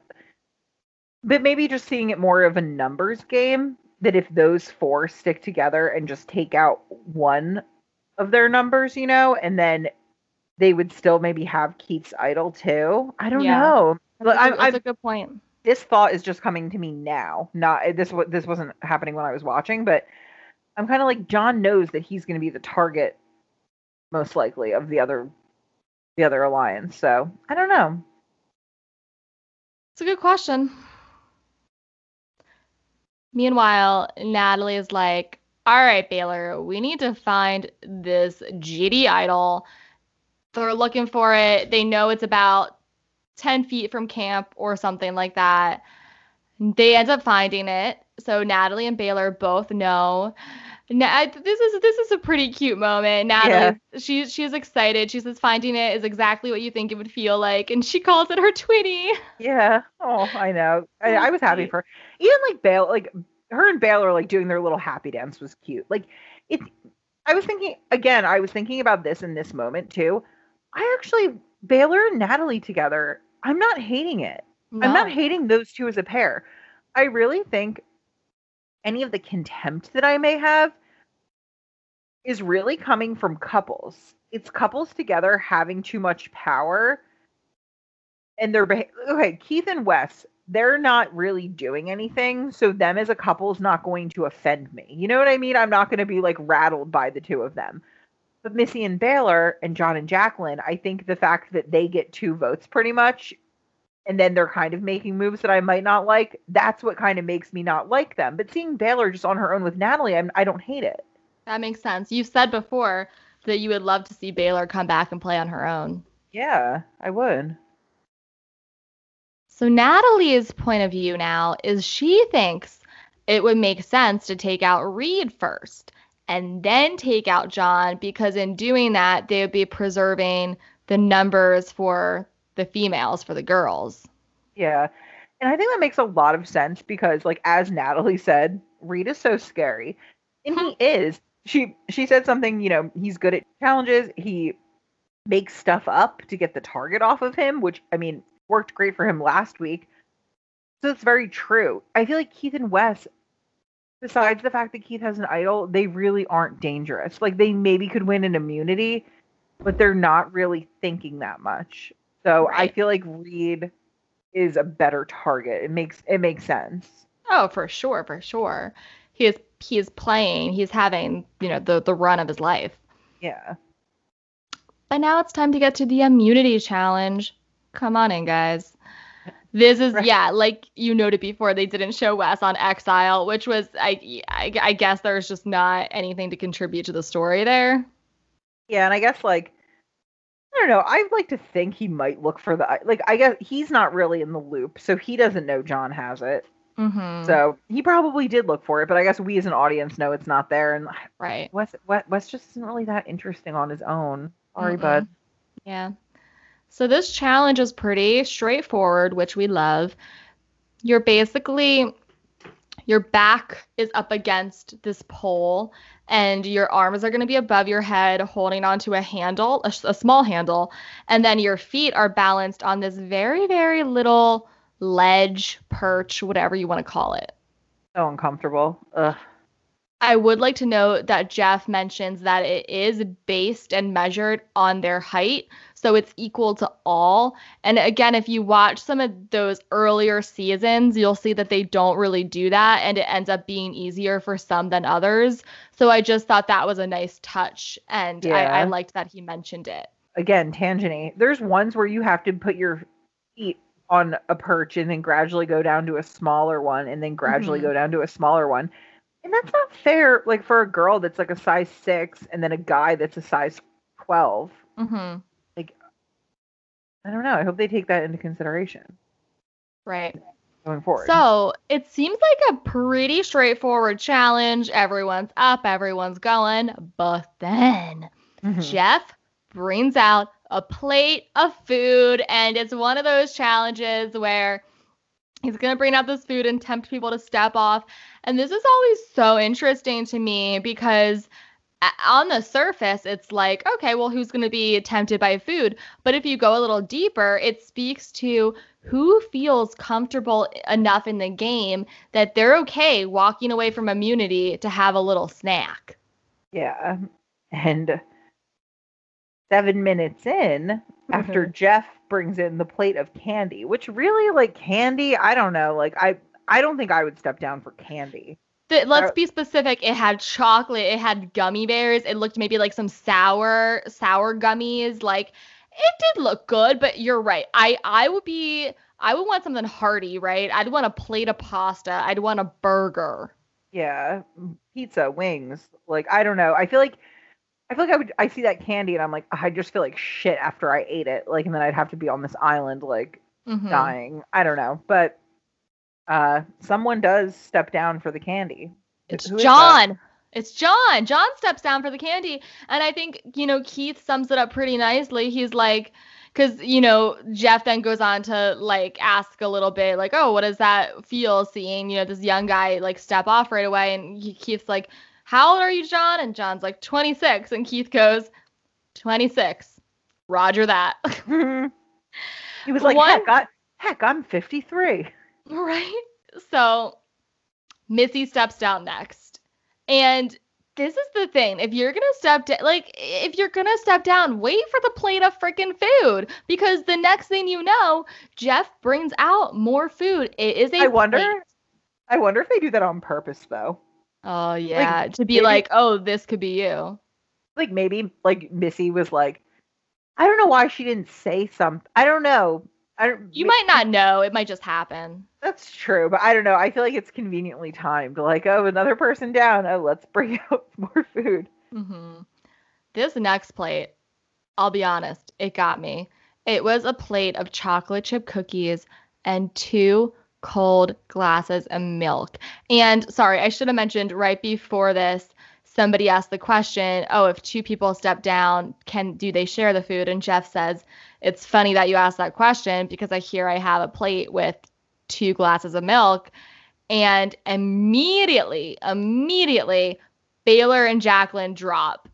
but maybe just seeing it more of a numbers game. That if those four stick together and just take out one of their numbers, you know, and then they would still maybe have Keith's idol too. I don't Yeah. know. That's, I'm- a, that's I'm- a good point. this thought is just coming to me now. Not this. This wasn't happening when I was watching, but I'm kind of like John knows that he's going to be the target, most likely of the other, the other alliance. So I don't know. It's a good question. Meanwhile, Natalie is like, all right, Baylor, we need to find this GD idol. They're looking for it. They know it's about 10 feet from camp or something like that. They end up finding it. So Natalie and Baylor both know. Na- this is this is a pretty cute moment. Natalie, she she's excited. She says finding it is exactly what you think it would feel like, and she calls it her twinnie. Yeah. Oh, I know. I, I was happy for even like Baylor, like her and Baylor like doing their little happy dance was cute. Like it. I was thinking again. I was thinking about this in this moment too. I actually Baylor and Natalie together. I'm not hating it. I'm not hating those two as a pair. I really think any of the contempt that I may have is really coming from couples. It's couples together having too much power and they're beha- okay, Keith and Wes, they're not really doing anything, so them as a couple is not going to offend me. You know what I mean? I'm not going to be like rattled by the two of them. But Missy and Baylor and John and Jacqueline, I think the fact that they get two votes pretty much and then they're kind of making moves that I might not like, that's what kind of makes me not like them. But seeing Baylor just on her own with Natalie, I'm, I don't hate it. That makes sense. You've said before that you would love to see Baylor come back and play on her own. Yeah, I would. So Natalie's point of view now is she thinks it would make sense to take out Reed first and then take out John because in doing that they would be preserving the numbers for the females for the girls. Yeah. And I think that makes a lot of sense because like as Natalie said, Reed is so scary. And he is. She she said something, you know, he's good at challenges. He makes stuff up to get the target off of him, which I mean, worked great for him last week. So it's very true. I feel like Keith and Wes besides the fact that Keith has an idol, they really aren't dangerous. Like they maybe could win an immunity, but they're not really thinking that much. So I feel like Reed is a better target. It makes it makes sense. Oh, for sure, for sure. He is he is playing, he's having, you know, the the run of his life. Yeah. But now it's time to get to the immunity challenge. Come on in, guys. This is Right. yeah, like you noted before, they didn't show Wes on Exile, which was I, I I guess there's just not anything to contribute to the story there. Yeah, and I guess like I don't know. I'd like to think he might look for the like. I guess he's not really in the loop, so he doesn't know John has it. Mm-hmm. So he probably did look for it, but I guess we as an audience know it's not there. And right. Wes, Wes, Wes just isn't really that interesting on his own. Sorry, Mm-mm. bud. Yeah. So this challenge is pretty straightforward, which we love. You're basically your back is up against this pole and your arms are going to be above your head holding onto a handle, a small handle, and then your feet are balanced on this very very little ledge, perch, whatever you want to call it. So uncomfortable. Ugh. I would like to note that Jeff mentions that it is based and measured on their height, so it's equal to all. And again, if you watch some of those earlier seasons, you'll see that they don't really do that, and it ends up being easier for some than others. So I just thought that was a nice touch, and I, I liked that he mentioned it. Again, tangent. There's ones where you have to put your feet on a perch and then gradually go down to a smaller one and then gradually Mhm. go down to a smaller one. And that's not fair, like for a girl that's like a size six and then a guy that's a size 12. hmm Like, I don't know. I hope they take that into consideration Right. going forward. So it seems like a pretty straightforward challenge. Everyone's up, everyone's going, but then Mhm. Jeff brings out a plate of food, and it's one of those challenges where he's going to bring out this food and tempt people to step off. And this is always so interesting to me because on the surface, it's like, okay, well, who's going to be tempted by food? But if you go a little deeper, it speaks to who feels comfortable enough in the game that they're okay walking away from immunity to have a little snack. Yeah. And seven minutes in, after mm-hmm. Jeff brings in the plate of candy, which really like candy, I don't know. Like I I don't think I would step down for candy. The, let's be specific. It had chocolate. It had gummy bears. It looked maybe like some sour, sour gummies. Like it did look good, but you're right. I I would be. I would want something hearty, right? I'd want a plate of pasta. I'd want a burger. Yeah, pizza, wings. Like I don't know. I feel like I feel like I would. I see that candy and I'm like, I just feel like shit after I ate it. Like, and then I'd have to be on this island, like mm-hmm. dying. I don't know, but uh, someone does step down for the candy. It's John. It's John. John steps down for the candy. And I think, you know, Keith sums it up pretty nicely. He's like, because, you know, Jeff then goes on to like ask a little bit, like, oh, what does that feel seeing, you know, this young guy like step off right away? And he, Keith's like, how old are you, John? And John's like, 26. And Keith goes, 26. Roger that. he was like, One, heck, I, heck, I'm 53. Right? So Missy steps down next. And this is the thing. If you're gonna step down, like if you're gonna step down, wait for the plate of freaking food because the next thing you know, Jeff brings out more food. It is a. I wonder. Plate. I wonder if they do that on purpose though. Oh yeah, like, to be maybe, like, oh, this could be you. Like maybe like Missy was like, I don't know why she didn't say something. I don't know. I don't, you might not know. It might just happen. That's true, but I don't know. I feel like it's conveniently timed. Like, oh, another person down. Oh, let's bring out more food. Mm-hmm. This next plate, I'll be honest, it got me. It was a plate of chocolate chip cookies and two cold glasses of milk. And sorry, I should have mentioned right before this somebody asked the question, "Oh, if two people step down, can do they share the food?" And Jeff says, "It's funny that you asked that question because I hear I have a plate with two glasses of milk." And immediately, immediately, Baylor and Jacqueline drop.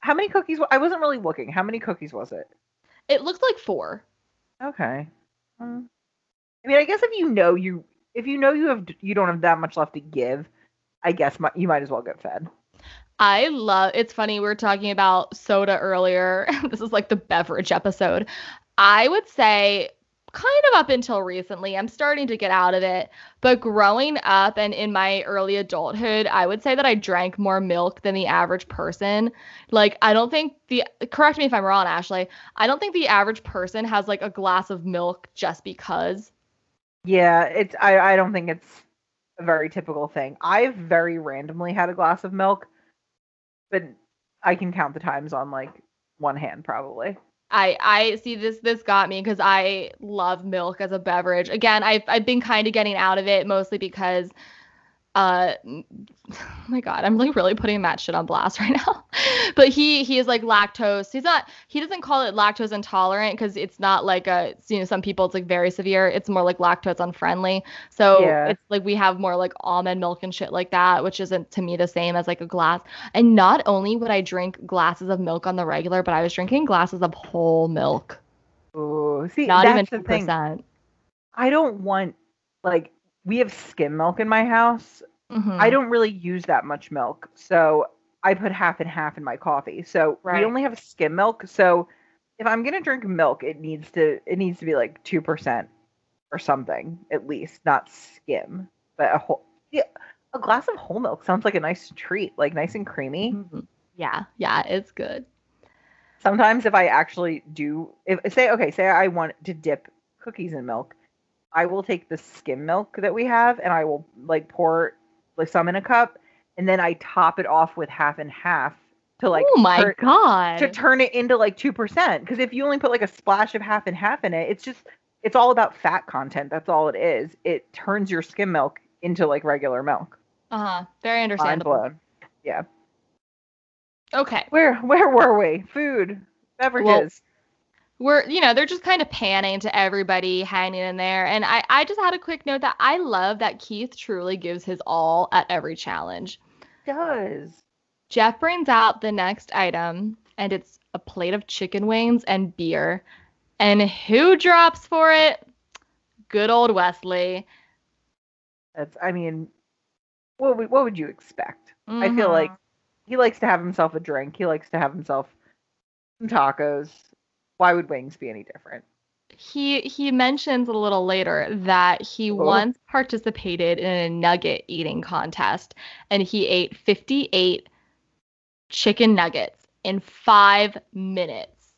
How many cookies? I wasn't really looking. How many cookies was it? It looked like four. Okay. Um, I mean, I guess if you know you if you know you have you don't have that much left to give, I guess my, you might as well get fed. I love it's funny we were talking about soda earlier. this is like the beverage episode. I would say kind of up until recently, I'm starting to get out of it. But growing up and in my early adulthood, I would say that I drank more milk than the average person. Like, I don't think the, correct me if I'm wrong, Ashley, I don't think the average person has like a glass of milk just because. Yeah, it's, I, I don't think it's a very typical thing. I've very randomly had a glass of milk but I can count the times on like one hand probably. I I see this this got me because I love milk as a beverage. Again, I've I've been kind of getting out of it mostly because uh oh my god i'm like really putting that shit on blast right now. But he he is like lactose. He's not he doesn't call it lactose intolerant because it's not like a you know some people it's like very severe. It's more like lactose unfriendly. So yeah. it's like we have more like almond milk and shit like that which isn't to me the same as like a glass. And not only would i drink glasses of milk on the regular but i was drinking glasses of whole milk. Ooh, see not even 2%. i don't want like we have skim milk in my house. Mm-hmm. I don't really use that much milk. So I put half and half in my coffee. So right. we only have skim milk. So if I'm gonna drink milk, it needs to it needs to be like two percent or something at least, not skim. But a whole yeah, a glass of whole milk sounds like a nice treat, like nice and creamy. Mm-hmm. Yeah, yeah, it's good. Sometimes if I actually do, if say okay, say I want to dip cookies in milk, I will take the skim milk that we have and I will like pour like some in a cup and then I top it off with half and half to like oh my turn, god. to turn it into like 2% because if you only put like a splash of half and half in it it's just it's all about fat content. That's all it is. It turns your skim milk into like regular milk. Uh-huh. Very understandable. Mind blown. yeah. Okay. Where where were we? Food beverages we're you know they're just kind of panning to everybody hanging in there. And I, I just had a quick note that i love that keith truly gives his all at every challenge. Does. Jeff brings out the next item and it's a plate of chicken wings and beer. And who drops for it? Good old wesley. That's i mean what would, what would you expect? Mm-hmm. i feel like he likes to have himself a drink. He likes to have himself some tacos why would wings be any different? He he mentions a little later that he oh. once participated in a nugget eating contest and he ate 58 chicken nuggets in 5 minutes.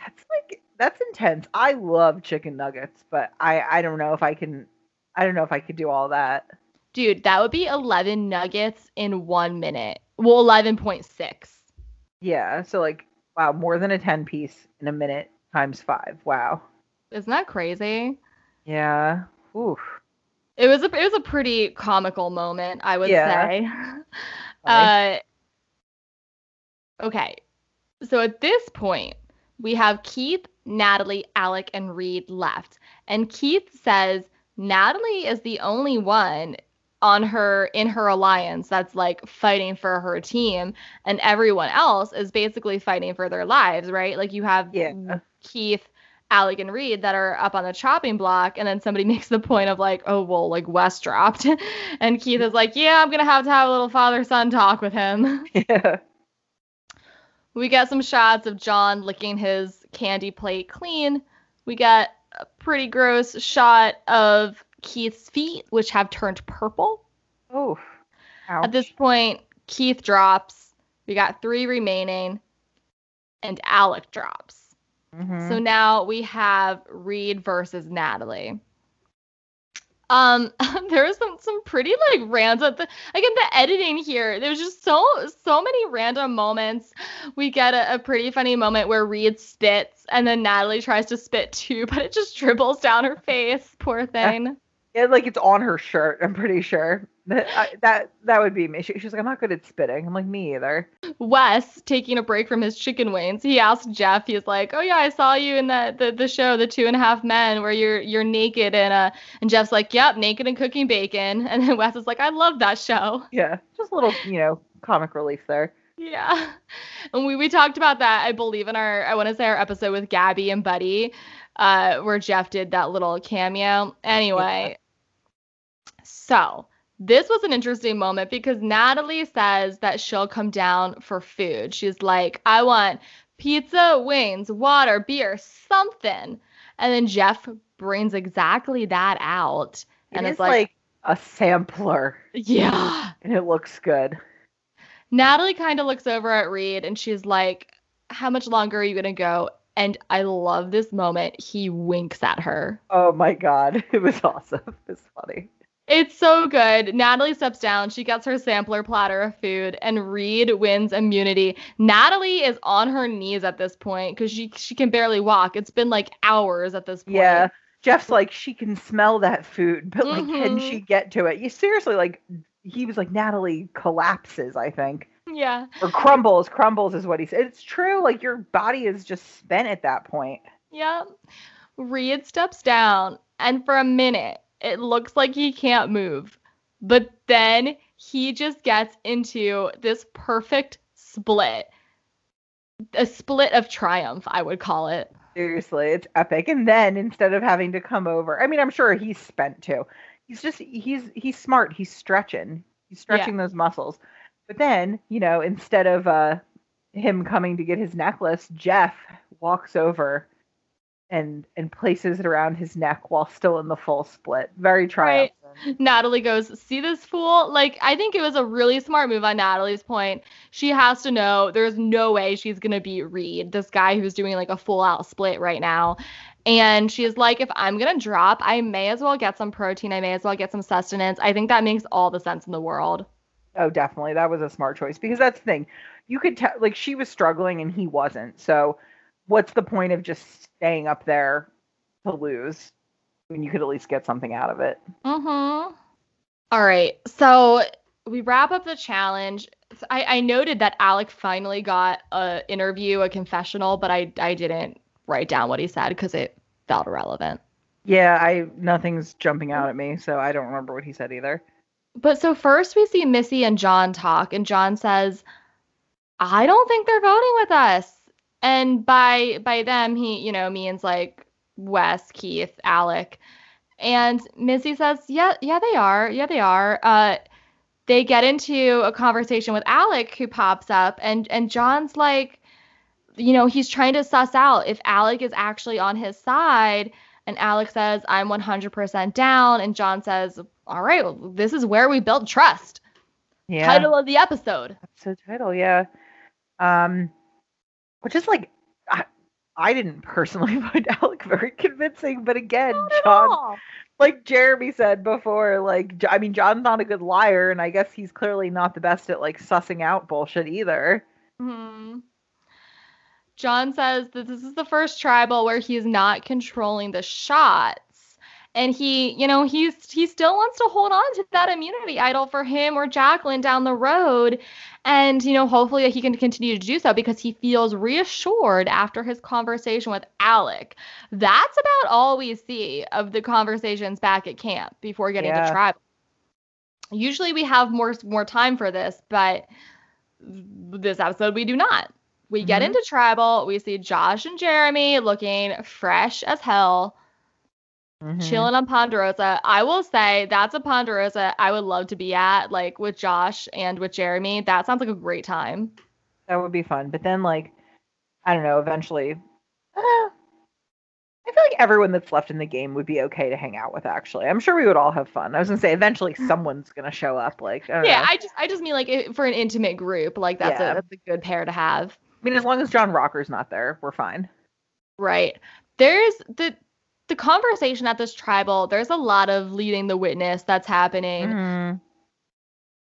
That's like that's intense. I love chicken nuggets, but I I don't know if I can I don't know if I could do all that. Dude, that would be 11 nuggets in 1 minute. Well, 11.6. Yeah, so like Wow, more than a 10 piece in a minute times five. Wow. Isn't that crazy? Yeah. Oof. It was a it was a pretty comical moment, I would yeah. say. uh, okay. So at this point, we have Keith, Natalie, Alec, and Reed left. And Keith says Natalie is the only one on her in her alliance that's like fighting for her team and everyone else is basically fighting for their lives right? Like you have yeah. keith alec and reed that are up on the chopping block and then somebody makes the point of like oh well like Wes dropped. And keith is like yeah i'm gonna have to have a little father son talk with him. Yeah. We get some shots of john licking his candy plate clean. We get a pretty gross shot of Keith's feet, which have turned purple. Oh. At this point, Keith drops. We got three remaining, and Alec drops. Mm-hmm. So now we have Reed versus Natalie. Um, there was some some pretty like random. The, again, the editing here. There's just so so many random moments. We get a, a pretty funny moment where Reed spits, and then Natalie tries to spit too, but it just dribbles down her face. Poor thing. Yeah, like it's on her shirt. I'm pretty sure that I, that that would be me. She, she's like, I'm not good at spitting. I'm like, me either. Wes taking a break from his chicken wings. He asked Jeff. He's like, Oh yeah, I saw you in that the, the show, The Two and a Half Men, where you're you're naked and uh and Jeff's like, Yep, naked and cooking bacon. And then Wes is like, I love that show. Yeah, just a little you know comic relief there. Yeah. And we, we talked about that, I believe, in our, I want to say our episode with Gabby and Buddy, uh, where Jeff did that little cameo. Anyway, so this was an interesting moment because Natalie says that she'll come down for food. She's like, I want pizza, wings, water, beer, something. And then Jeff brings exactly that out. It and it's like, like a sampler. Yeah. And it looks good. Natalie kind of looks over at Reed and she's like, How much longer are you going to go? And I love this moment. He winks at her. Oh my God. It was awesome. It's funny. It's so good. Natalie steps down. She gets her sampler platter of food, and Reed wins immunity. Natalie is on her knees at this point because she she can barely walk. It's been like hours at this point. Yeah. Jeff's like, she can smell that food, but like, mm-hmm. can she get to it? You seriously like, he was like, Natalie collapses. I think. Yeah. Or crumbles. Crumbles is what he said. It's true. Like your body is just spent at that point. Yeah. Reed steps down, and for a minute it looks like he can't move. But then he just gets into this perfect split. A split of triumph, I would call it. Seriously, it's epic. And then instead of having to come over, I mean, I'm sure he's spent too. He's just he's he's smart. He's stretching. He's stretching yeah. those muscles. But then, you know, instead of uh him coming to get his necklace, Jeff walks over and and places it around his neck while still in the full split. Very triumphant. Right. Natalie goes, "See this fool?" Like I think it was a really smart move on Natalie's point. She has to know there's no way she's gonna beat Reed, this guy who's doing like a full out split right now. And she's like, if I'm gonna drop, I may as well get some protein. I may as well get some sustenance. I think that makes all the sense in the world. Oh, definitely. That was a smart choice because that's the thing. You could tell, like, she was struggling and he wasn't. So what's the point of just staying up there to lose when you could at least get something out of it? Mm-hmm. All right. So we wrap up the challenge. I, I noted that Alec finally got a interview, a confessional, but I I didn't write down what he said because it felt irrelevant. Yeah, I nothing's jumping out at me, so I don't remember what he said either. But so first we see Missy and John talk, and John says, "I don't think they're voting with us." And by by them, he you know means like Wes, Keith, Alec, and Missy says, "Yeah, yeah, they are. Yeah, they are." Uh, they get into a conversation with Alec, who pops up, and and John's like, you know, he's trying to suss out if Alec is actually on his side and alec says, I'm 100% down. And John says, All right, well, this is where we build trust. Yeah. Title of the episode. Episode title, yeah. Um, which is like, I, I didn't personally find Alec very convincing, but again, John, like Jeremy said before, like, I mean, John's not a good liar, and I guess he's clearly not the best at like sussing out bullshit either. Mm-hmm. John says that this is the first tribal where he's not controlling the shots. And he, you know, he's he still wants to hold on to that immunity idol for him or Jacqueline down the road. And, you know, hopefully he can continue to do so because he feels reassured after his conversation with Alec. That's about all we see of the conversations back at camp before getting yeah. to tribal. Usually we have more more time for this, but this episode we do not. We mm-hmm. get into tribal. We see Josh and Jeremy looking fresh as hell, mm-hmm. chilling on Ponderosa. I will say that's a Ponderosa I would love to be at, like with Josh and with Jeremy. That sounds like a great time. That would be fun. But then, like, I don't know, eventually, uh, I feel like everyone that's left in the game would be okay to hang out with. Actually, I'm sure we would all have fun. I was gonna say eventually someone's gonna show up. Like, I yeah, know. I just I just mean like for an intimate group, like that's yeah. a that's a good pair to have. I mean, as long as John Rocker's not there, we're fine. Right. There's the the conversation at this tribal. There's a lot of leading the witness that's happening. Mm-hmm.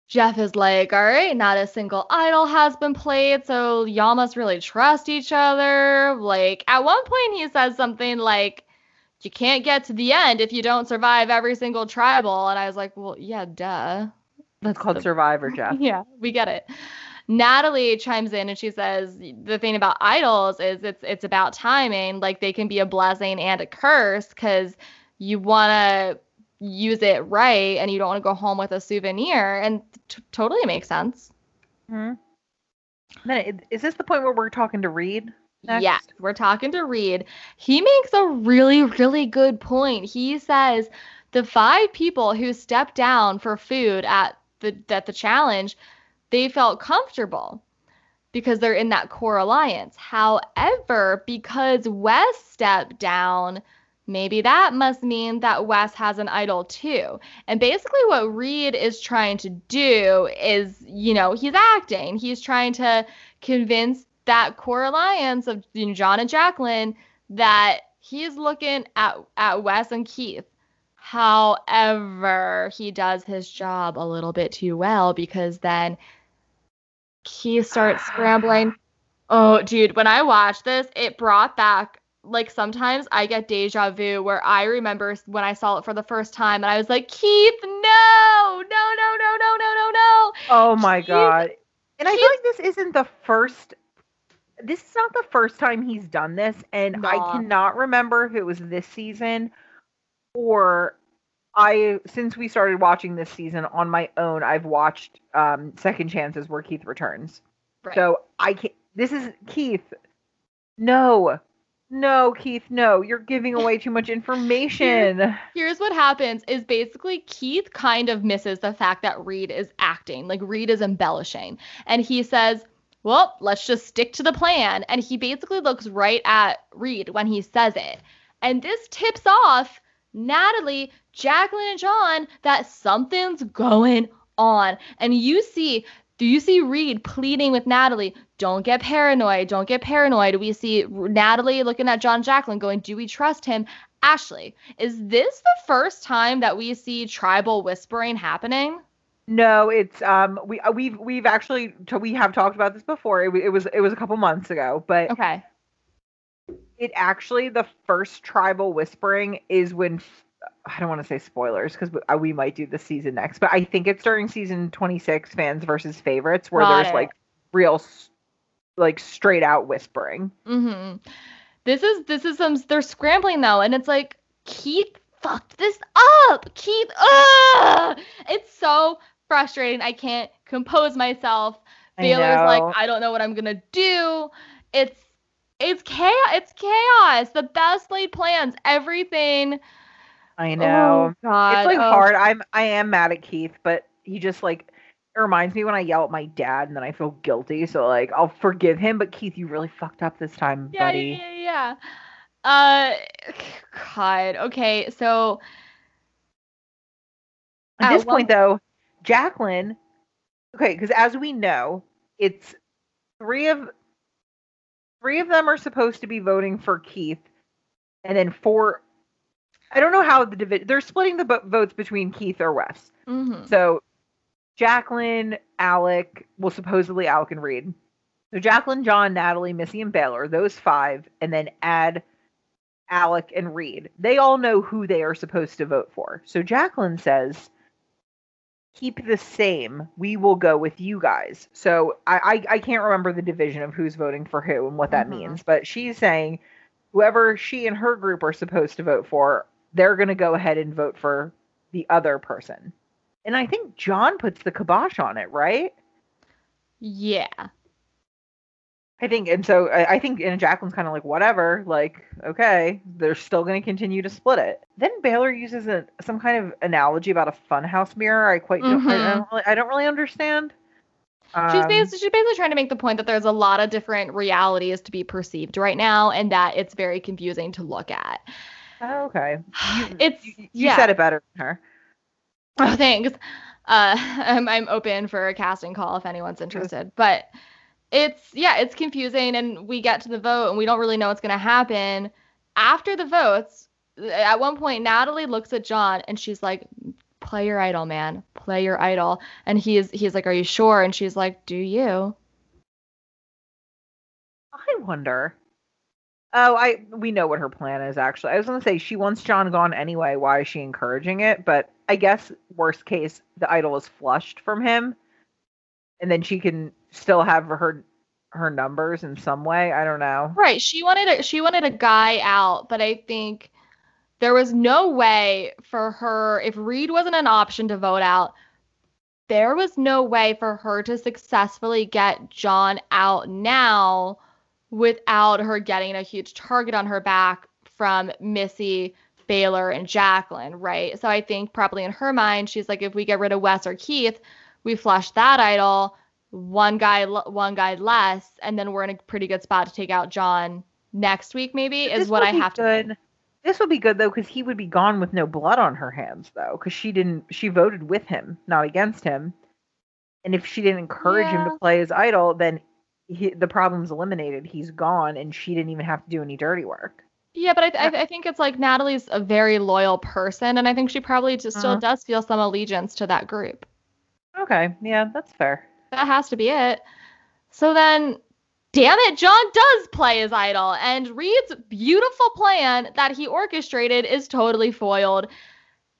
Jeff is like, all right, not a single idol has been played, so y'all must really trust each other. Like, at one point, he says something like, you can't get to the end if you don't survive every single tribal. And I was like, well, yeah, duh. That's called the- Survivor, Jeff. yeah, we get it. Natalie chimes in and she says the thing about idols is it's it's about timing. Like they can be a blessing and a curse because you want to use it right and you don't want to go home with a souvenir, and t- totally makes sense. Hmm. Then is this the point where we're talking to Reed? Next? Yes, we're talking to Reed. He makes a really really good point. He says the five people who stepped down for food at the at the challenge they felt comfortable because they're in that core alliance. However, because Wes stepped down, maybe that must mean that Wes has an idol too. And basically, what Reed is trying to do is, you know, he's acting. He's trying to convince that core alliance of you know, John and Jacqueline that he's looking at at Wes and Keith. However, he does his job a little bit too well because then he starts scrambling. Oh, dude, when I watched this, it brought back like sometimes I get deja vu where I remember when I saw it for the first time and I was like, Keith, no, no, no, no, no, no, no, no. Oh my Keith, god. And Keith, I feel like this isn't the first this is not the first time he's done this, and nah. I cannot remember if it was this season or I since we started watching this season on my own, I've watched um, Second Chances where Keith returns. Right. So I can This is Keith. No, no, Keith. No, you're giving away too much information. Here's, here's what happens: is basically Keith kind of misses the fact that Reed is acting, like Reed is embellishing, and he says. Well, let's just stick to the plan. And he basically looks right at Reed when he says it. And this tips off Natalie, Jacqueline, and John that something's going on. And you see, do you see Reed pleading with Natalie, don't get paranoid, don't get paranoid? We see Natalie looking at John Jacqueline going, do we trust him? Ashley, is this the first time that we see tribal whispering happening? No, it's um we uh, we've we've actually we have talked about this before. It, it was it was a couple months ago, but okay it actually the first tribal whispering is when I don't want to say spoilers because we, uh, we, might do the season next, but I think it's during season 26 fans versus favorites where Got there's it. like real like straight out whispering. Mm-hmm. this is this is some they're scrambling though, and it's like Keith fucked this up. Keith, ugh! It's so frustrating. I can't compose myself. Baylor's like. I don't know what I'm gonna do. It's it's chaos. It's chaos. The best laid plans. Everything. I know. Oh, God. it's like Oh. hard. I'm I am mad at Keith, but he just like it reminds me when I yell at my dad and then I feel guilty. So like I'll forgive him, but Keith, you really fucked up this time, Yeah, buddy. yeah, yeah, yeah. Uh, God. Okay, so At this one- point, though, Jacqueline, okay, because as we know, it's three of three of them are supposed to be voting for Keith, and then four. I don't know how the division. they're splitting the bo- votes between Keith or Wes. mhm. So Jacqueline, Alec, well, supposedly Alec and Reed. So Jacqueline, John, Natalie, Missy, and Baylor, those five, and then add Alec and Reed. They all know who they are supposed to vote for. So Jacqueline says, keep the same. We will go with you guys. So I, I, I can't remember the division of who's voting for who and what that Mhm. means, but she's saying whoever she and her group are supposed to vote for, they're going to go ahead and vote for the other person. And I think John puts the kibosh on it, right? yeah. I think, and so I, I think, and Jacqueline's kind of like, whatever, like, okay, they're still going to continue to split it. Then Baylor uses a, some kind of analogy about a funhouse mirror. I quite don't, I, Mhm. don't, really, I don't really understand. She's Um, basically, she's basically trying to make the point that there's a lot of different realities to be perceived right now, and that it's very confusing to look at. oh, okay. You, It's you, you yeah. said it better than her. Oh, thanks. Uh, I'm, I'm open for a casting call if anyone's interested. But it's, yeah, it's confusing. And we get to the vote and we don't really know what's going to happen. After the votes, at one point, Natalie looks at John and she's like, play your idol, man. Play your idol. And he's, he's like, are you sure? And she's like, do you? I wonder. Oh, I we know what her plan is actually. I was gonna say she wants John gone anyway. Why is she encouraging it? But I guess worst case, the idol is flushed from him, and then she can still have her her numbers in some way. I don't know. Right. She wanted a she wanted a guy out, but I think there was no way for her if Reed wasn't an option to vote out, there was no way for her to successfully get John out now without her getting a huge target on her back from Missy, Baylor, and Jacqueline, right? So I think probably in her mind, she's like, if we get rid of Wes or Keith, we flush that idol, one guy, one guy less, and then we're in a pretty good spot to take out John next week. Maybe is what I have to. good. think. This would be good though, because he would be gone with no blood on her hands though, because she didn't. She voted with him, not against him. And if she didn't encourage him to play his idol, then he, the problem's eliminated. He's gone, and she didn't even have to do any dirty work. Yeah, but I, th- I I think it's like Natalie's a very loyal person, and I think she probably just still Uh-huh. does feel some allegiance to that group. Okay, yeah, that's fair. That has to be it. So then, damn it, John does play his idol, and Reed's beautiful plan that he orchestrated is totally foiled.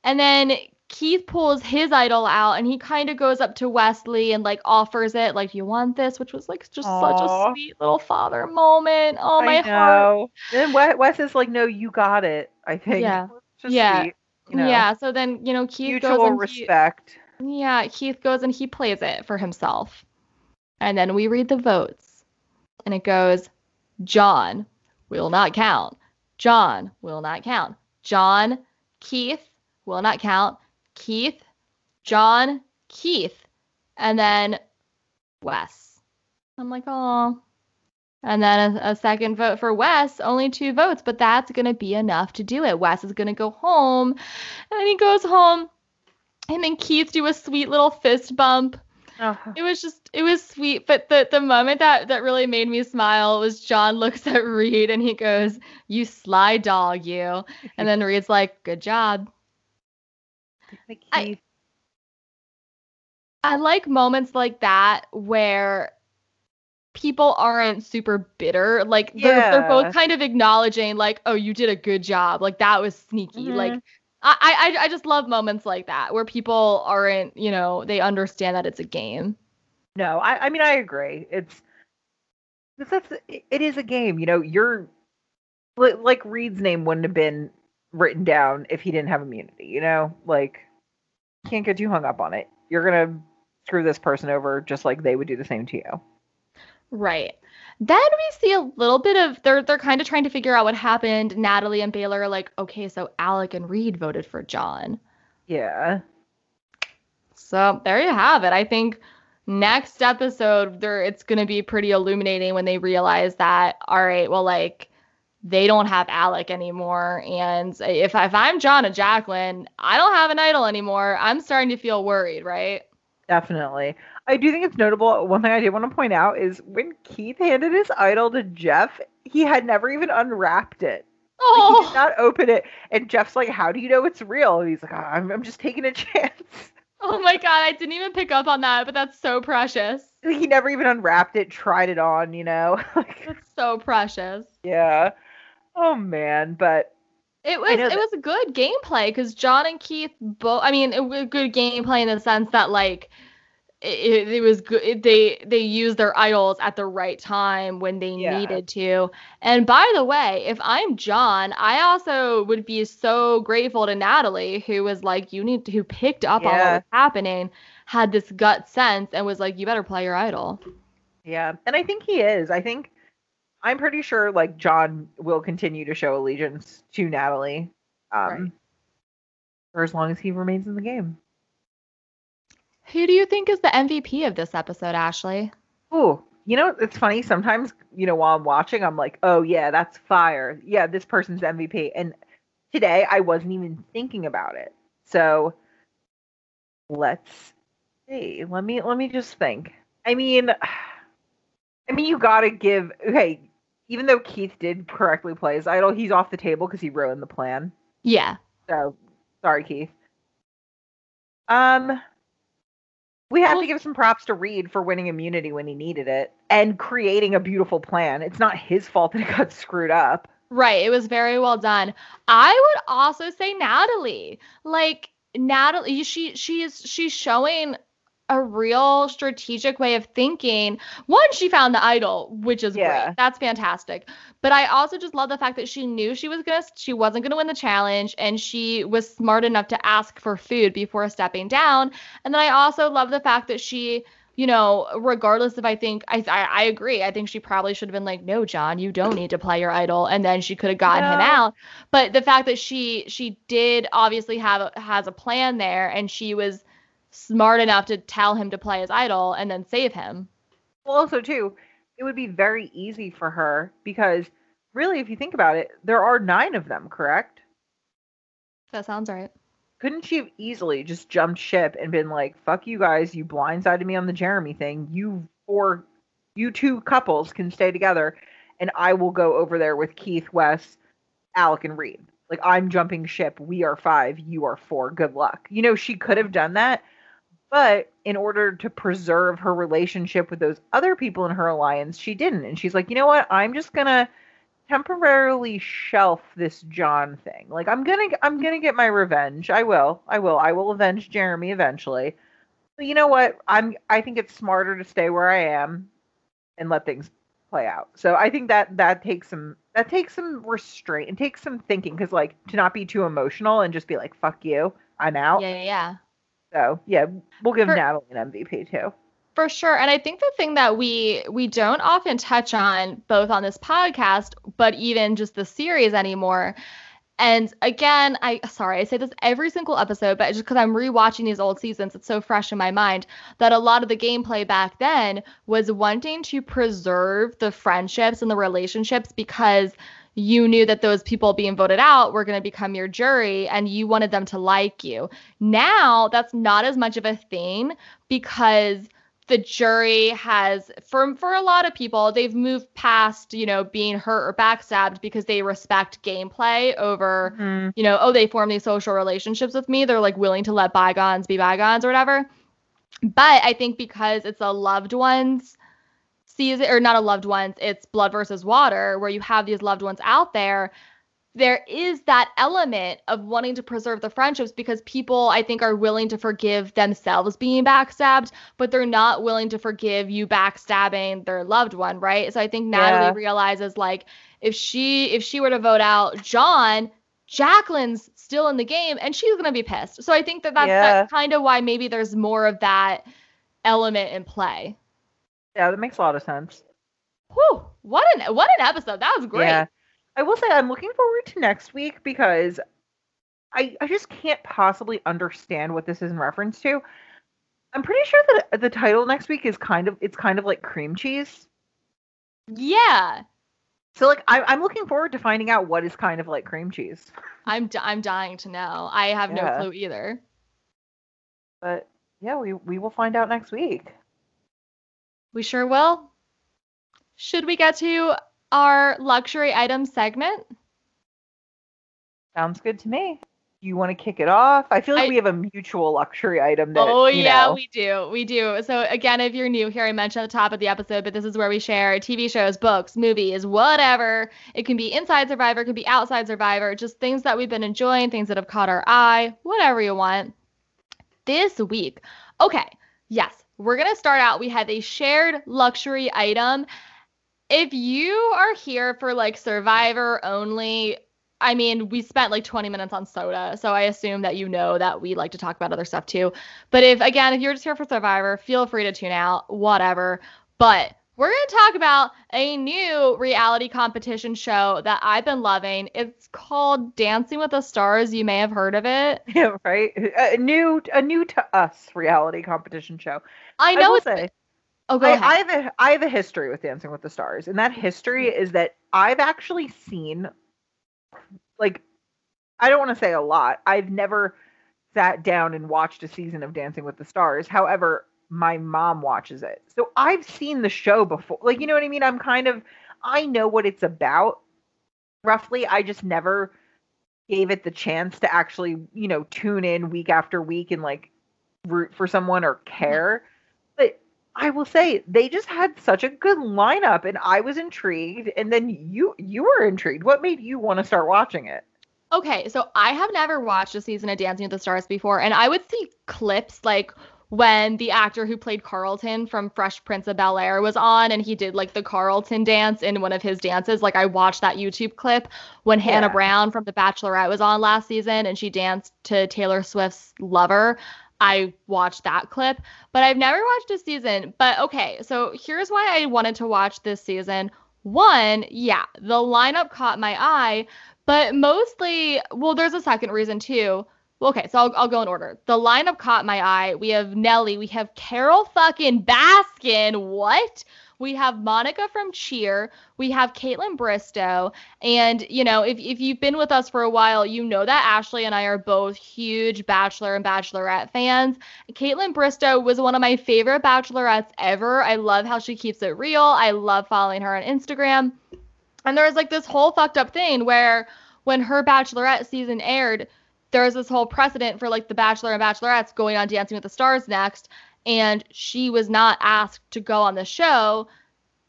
And then Keith pulls his idol out, and he kind of goes up to Wesley and like offers it, like, "You want this?" Which was like just such a sweet little father moment. Oh my I heart. know. Then Wes, is like, "No, you got it." I think. Yeah. Just Yeah. sweet, you know, Yeah. So then you know Keith goes Mutual and he- respect. Yeah, Keith goes and he plays it for himself. And then we read the votes. And it goes John will not count. John will not count. John, Keith will not count. Keith, John, Keith. And then Wes. I'm like, oh. And then a, a second vote for Wes, only two votes, but that's going to be enough to do it. Wes is going to go home. And he goes home him and Keith do a sweet little fist bump. Oh, It was just it was sweet, but the the moment that that really made me smile was John looks at Reed and he goes, "You sly dog, you." And then Reed's like, "Good job." I- I like moments like that where people aren't super bitter. Like they're they're both kind of acknowledging like, "Oh, you did a good job. Like that was sneaky." Mm-hmm. Like I, I I just love moments like that where people aren't, you know, they understand that it's a game. No, I, I mean I agree. It's that's, it is a game. You know, you're like Reed's name wouldn't have been written down if he didn't have immunity, you know? Like can't get too hung up on it. You're going to screw this person over just like they would do the same to you. Right. Then we see a little bit of they're they're kind of trying to figure out what happened. Natalie and Baylor are like, okay, so Alec and Reed voted for John. Yeah. So there you have it. I think next episode there it's gonna be pretty illuminating when they realize that all right, well like they don't have Alec anymore. And if if I'm John and Jacqueline, I don't have an idol anymore. I'm starting to feel worried, right? Definitely. I do think it's notable. One thing I did want to point out is when Keith handed his idol to Jeff, he had never even unwrapped it. Oh. Like, he did oh. not open it. And Jeff's like, How do you know it's real? And he's like, oh, I'm, I'm just taking a chance. Oh my God. I didn't even pick up on that, but that's so precious. He never even unwrapped it, tried it on, you know? that's so precious. Yeah. Oh, man. But it was it that- was a good gameplay because John and Keith both. I mean, it was good gameplay in the sense that like it, it, was good. They they used their idols at the right time when they yeah. needed to. And by the way, if I'm John, I also would be so grateful to Natalie, who was like, "You need," to, who picked up yeah. on what was happening, had this gut sense, and was like, "You better play your idol." Yeah, and I think he is. I think I'm pretty sure like John will continue to show allegiance to Natalie, um, right. for as long as he remains in the game. Who do you think is the MVP of this episode, Ashley? Oh, you know, it's funny. Sometimes, you know, while I'm watching, I'm like, oh, yeah, that's fire. Yeah, this person's MVP. And today I wasn't even thinking about it. So let's see. Let me let me just think. I mean I mean you gotta give okay, even though Keith did correctly play his idol, he's off the table because he ruined the plan. Yeah. So sorry, Keith. Um we have well, to give some props to Reed for winning immunity when he needed it and creating a beautiful plan. It's not his fault that it got screwed up. Right. It was very well done. I would also say Natalie. Like Natalie, she she is she's showing a real strategic way of thinking. One, she found the idol, which is yeah. great. That's fantastic. But I also just love the fact that she knew she was gonna she wasn't gonna win the challenge and she was smart enough to ask for food before stepping down. And then I also love the fact that she you know, regardless if I think I, I, I agree, I think she probably should have been like, no, John, you don't need to play your idol, and then she could have gotten him out. But the fact that she she did obviously have has a plan there, and she was smart enough to tell him to play his idol and then save him. Well, also too, it would be very easy for her because really, if you think about it, there are nine of them, correct? That sounds right. Couldn't she have easily just jumped ship and been like, "Fuck you guys! You blindsided me on the Jeremy thing. You four, you two couples can stay together, and I will go over there with Keith, Wes, Alec, and Reed. Like I'm jumping ship. We are five. You are four. Good luck. You know, she could have done that, but in order to preserve her relationship with those other people in her alliance, she didn't. And she's like, you know what? I'm just gonna temporarily shelf this John thing. Like I'm gonna I'm gonna get my revenge. I will. I will. I will avenge Jeremy eventually. But you know what? I'm I think it's smarter to stay where I am and let things play out. So I think that that takes some that takes some restraint and takes some thinking because like to not be too emotional and just be like fuck you, I'm out. Yeah, yeah. So yeah, we'll give for, Natalie an MVP too. For sure. And I think the thing that we we don't often touch on both on this podcast, but even just the series anymore. And again, I sorry, I say this every single episode, but just because I'm rewatching these old seasons, it's so fresh in my mind that a lot of the gameplay back then was wanting to preserve the friendships and the relationships because you knew that those people being voted out were going to become your jury and you wanted them to like you. Now, that's not as much of a thing because the jury has for for a lot of people they've moved past you know being hurt or backstabbed because they respect gameplay over mm-hmm. you know oh they form these social relationships with me they're like willing to let bygones be bygones or whatever but i think because it's a loved ones sees it or not a loved ones, it's blood versus water, where you have these loved ones out there. There is that element of wanting to preserve the friendships because people, I think, are willing to forgive themselves being backstabbed, but they're not willing to forgive you backstabbing their loved one, right? So I think Natalie yeah. realizes like if she if she were to vote out John, Jacqueline's still in the game and she's gonna be pissed. So I think that that's, Yeah. that's kind of why maybe there's more of that element in play. Yeah, that makes a lot of sense. Whew, what an what an episode. That was great. Yeah. I will say I'm looking forward to next week because I I just can't possibly understand what this is in reference to. I'm pretty sure that the title next week is kind of it's kind of like cream cheese. Yeah. So like I, I'm looking forward to finding out what is kind of like cream cheese. I'm d- I'm dying to know. I have Yeah. no clue either. But yeah, we we will find out next week. We sure will. Should we get to our luxury item segment? Sounds good to me. You want to kick it off? I feel like I- we have a mutual luxury item that oh yeah, know. we do. We do. So again, if you're new here, I mentioned at the top of the episode, but this is where we share TV shows, books, movies, whatever. It can be inside Survivor, it can be outside Survivor, just things that we've been enjoying, things that have caught our eye, whatever you want. This week, okay, yes, we're gonna start out. We have a shared luxury item. If you are here for like Survivor only, I mean, we spent like 20 minutes on soda, so I assume that you know that we like to talk about other stuff too. But if again, if you're just here for Survivor, feel free to tune out, whatever. But we're going to talk about a new reality competition show that I've been loving. It's called Dancing with the Stars. You may have heard of it. Yeah, right. A new a new to us reality competition show. I know will it's. say oh, go I, ahead. I have a I have a history with Dancing with the Stars, and that history mm-hmm. is that I've actually seen, like, I don't want to say a lot. I've never sat down and watched a season of Dancing with the Stars. However, my mom watches it, so I've seen the show before. Like, you know what I mean? I'm kind of I know what it's about roughly. I just never gave it the chance to actually, you know, tune in week after week and like root for someone or care. But I will say they just had such a good lineup and I was intrigued and then you you were intrigued. What made you want to start watching it? Okay, so I have never watched a season of Dancing with the Stars before, and I would see clips like when the actor who played Carlton from Fresh Prince of Bel Air was on and he did like the Carlton dance in one of his dances. Like I watched that YouTube clip when Hannah Brown from The Bachelorette was on last season and she danced to Taylor Swift's Lover. I watched that clip, but I've never watched a season. But okay, so here's why I wanted to watch this season. One, yeah, the lineup caught my eye, but mostly, well, there's a second reason too. Well, okay, so I'll, I'll go in order. The lineup caught my eye. We have Nelly. We have Carole fucking Baskin. What? We have Monica from Cheer. We have Kaitlyn Bristowe. And, you know, if, if you've been with us for a while, you know that Ashley and I are both huge Bachelor and Bachelorette fans. Kaitlyn Bristowe was one of my favorite Bachelorettes ever. I love how she keeps it real. I love following her on Instagram. And there was like this whole fucked up thing where when her Bachelorette season aired, there was this whole precedent for like the Bachelor and Bachelorettes going on Dancing with the Stars next. And she was not asked to go on the show.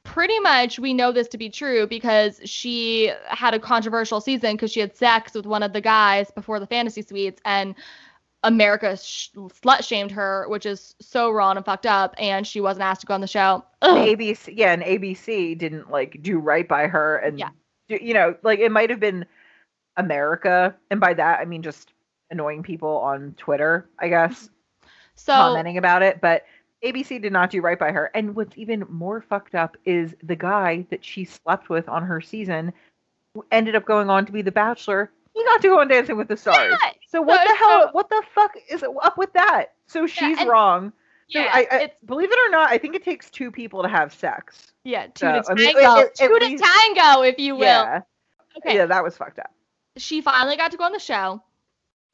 Pretty much, we know this to be true because she had a controversial season because she had sex with one of the guys before the fantasy suites, and America sh- slut shamed her, which is so wrong and fucked up. And she wasn't asked to go on the show. Ugh. ABC yeah, and ABC didn't like do right by her and Yeah. you know, like it might have been America and by that I mean just annoying people on Twitter, I guess. Mm-hmm. So commenting about it, but ABC did not do right by her. And what's even more fucked up is the guy that she slept with on her season ended up going on to be the Bachelor. He got to go on Dancing with the Stars. Yeah, so what so- the hell? so- what the fuck is up with that? So she's and- wrong. So yeah, I, I it's believe it or not, I think it takes two people to have sex. yeah, two So, to I mean, tango, it- it- two to least- tango, if you will. Yeah, Okay, yeah, that was fucked up. She finally got to go on the show,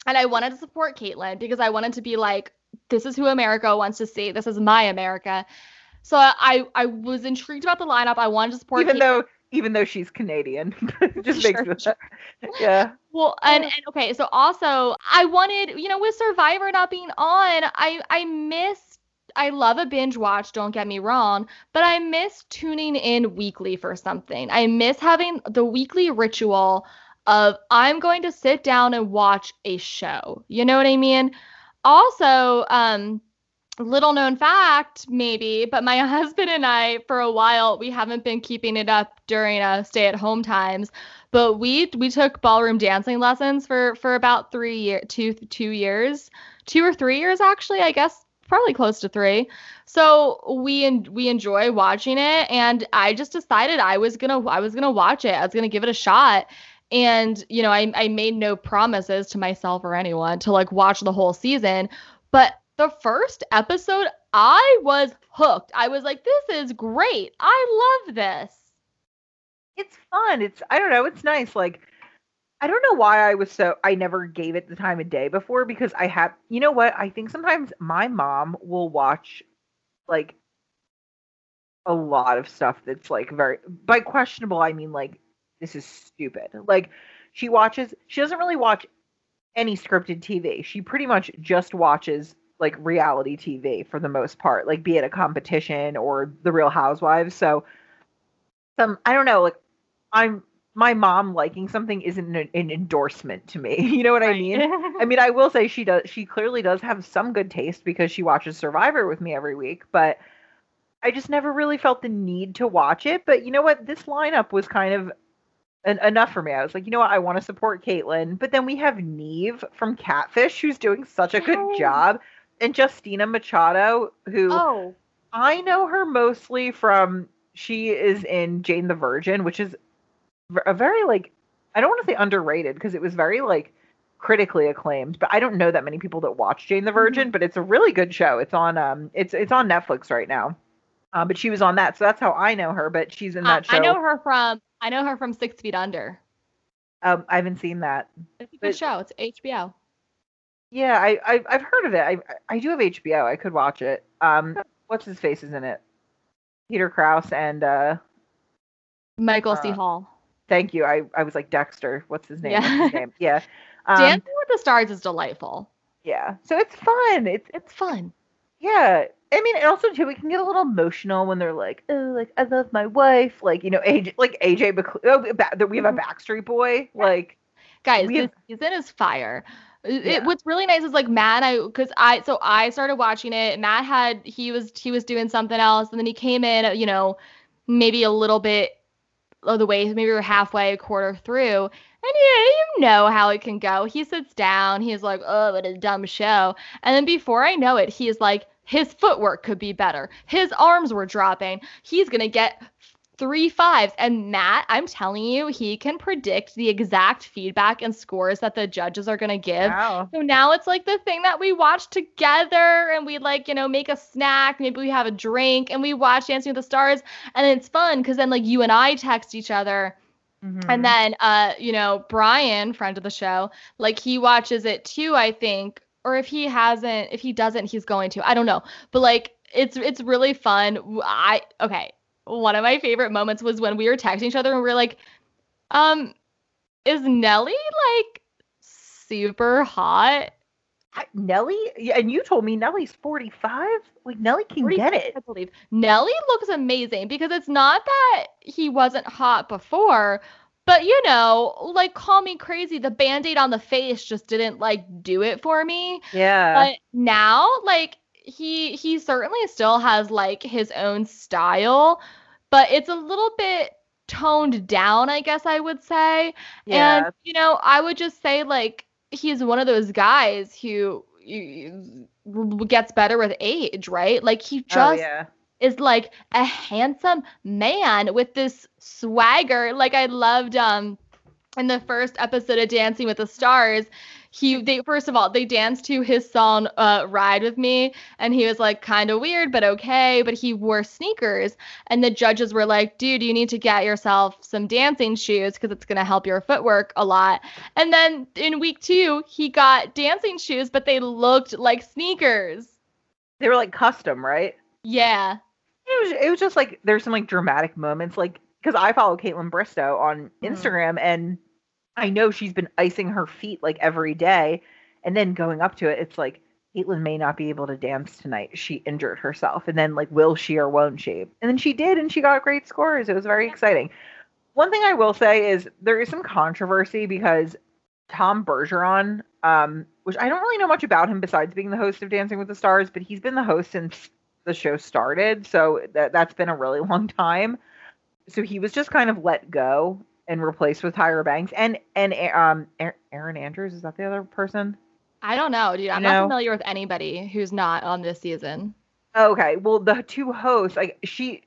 and I wanted to support Kaitlyn because I wanted to be like, this is who America wants to see. This is my America. So I I was intrigued about the lineup. I wanted to support Even Kaitlyn. though, even though she's Canadian, just Sure, makes me. Yeah. Well, and, and okay, so also I wanted, you know, with Survivor not being on, I I miss I love a binge watch, don't get me wrong, but I miss tuning in weekly for something. I miss having the weekly ritual of I'm going to sit down and watch a show. You know what I mean? Also, um little known fact maybe but my husband and i for a while we haven't been keeping it up during uh, stay at home times but we we took ballroom dancing lessons for for about three year two two years two or three years actually i guess probably close to three so we and we enjoy watching it and i just decided i was gonna i was gonna watch it i was gonna give it a shot and you know I, I made no promises to myself or anyone to like watch the whole season but the first episode, I was hooked. I was like, this is great. I love this. It's fun. It's I don't know, it's nice. Like I don't know why I was so I never gave it the time of day before because I have you know what? I think sometimes my mom will watch like a lot of stuff that's like very by questionable I mean like this is stupid. Like she watches she doesn't really watch any scripted TV. She pretty much just watches like reality TV for the most part, like be it a competition or the Real Housewives. So some I don't know, like I'm my mom liking something isn't an, an endorsement to me. You know what right. I mean? I mean, I will say she does she clearly does have some good taste because she watches Survivor with me every week, but I just never really felt the need to watch it. But you know what? This lineup was kind of en- enough for me. I was like, you know what? I want to support Kaitlyn. But then we have Nev from Catfish, who's doing such a good job and Justina Machado, who oh. I know her mostly from she is in Jane the Virgin, which is a very like I don't want to say underrated because it was very like critically acclaimed, but I don't know that many people that watch Jane the Virgin, mm-hmm. but it's a really good show. It's on um it's it's on Netflix right now. Um, but she was on that, so that's how I know her. But she's in that show. I know her from I know her from Six Feet Under. Um, I haven't seen that. It's a good but, show. It's HBO. Yeah, I, I I've heard of it. I I do have HBO. I could watch it. Um, what's his face is in it? Peter Krause and uh, Michael uh, C. Hall. Thank you. I I was like Dexter. What's his name? Yeah. What's his name? Yeah. Um, Dancing with the Stars is delightful. Yeah. So it's fun. It's it's fun. Yeah. I mean, and also too, we can get a little emotional when they're like, "Oh, like I love my wife," like you know, AJ, like AJ, oh, we have a mm-hmm. Backstreet Boy, like. Guys, this have, season is fire. It, yeah. what's really nice is like Matt I because I so I started watching it. Matt had he was he was doing something else, and then he came in, you know, maybe a little bit of the way, maybe we are halfway, a quarter through, and yeah, you know how it can go. He sits down, he's like, oh, what a dumb show, and then before I know it, he's like, his footwork could be better. His arms were dropping. He's gonna get three fives. And Matt, I'm telling you, he can predict the exact feedback and scores that the judges are going to give. Wow. So now it's like the thing that we watch together and we like, you know, make a snack, maybe we have a drink and we watch Dancing with the Stars. And it's fun because then like you and I text each other. Mm-hmm. And then, uh, you know, Brian, friend of the show, like he watches it too, I think. Or if he hasn't, if he doesn't, he's going to. I don't know. But like, it's it's really fun. I okay one of my favorite moments was when we were texting each other and we were like, um, is Nelly like super hot? Nelly, and you told me Nelly's 45. Like Nelly can 45, get it. I believe Nelly looks amazing because it's not that he wasn't hot before, but you know, like call me crazy, the band-aid on the face just didn't like do it for me. Yeah. But now, like he he certainly still has like his own style, but it's a little bit toned down, I guess I would say. Yeah. And you know, I would just say like he's one of those guys who gets better with age, right? Like he oh, just oh, yeah. Is like a handsome man with this swagger. Like I loved um in the first episode of Dancing with the Stars, he they first of all they danced to his song uh, ride with me and he was like kind of weird but okay but he wore sneakers. And the judges were like dude you need to get yourself some dancing shoes because it's going to help your footwork a lot. And then in week two he got dancing shoes but they looked like sneakers. They were like custom right? Yeah it was it was just like there's some like dramatic moments like because i follow kaitlyn Bristowe on mm-hmm. instagram and I know she's been icing her feet like every day. And then going up to it, it's like, Kaitlyn may not be able to dance tonight. She injured herself. And then, like, will she or won't she? And then she did, and she got great scores. It was very exciting. One thing I will say is there is some controversy because Tom Bergeron um, which I don't really know much about him besides being the host of Dancing with the Stars, but he's been the host since the show started, so that that's been a really long time. So he was just kind of let go and replaced with Tyra Banks and and um Erin Andrews is that the other person? I don't know, dude. I'm not familiar with anybody who's not on this season. Okay, well the two hosts, like she,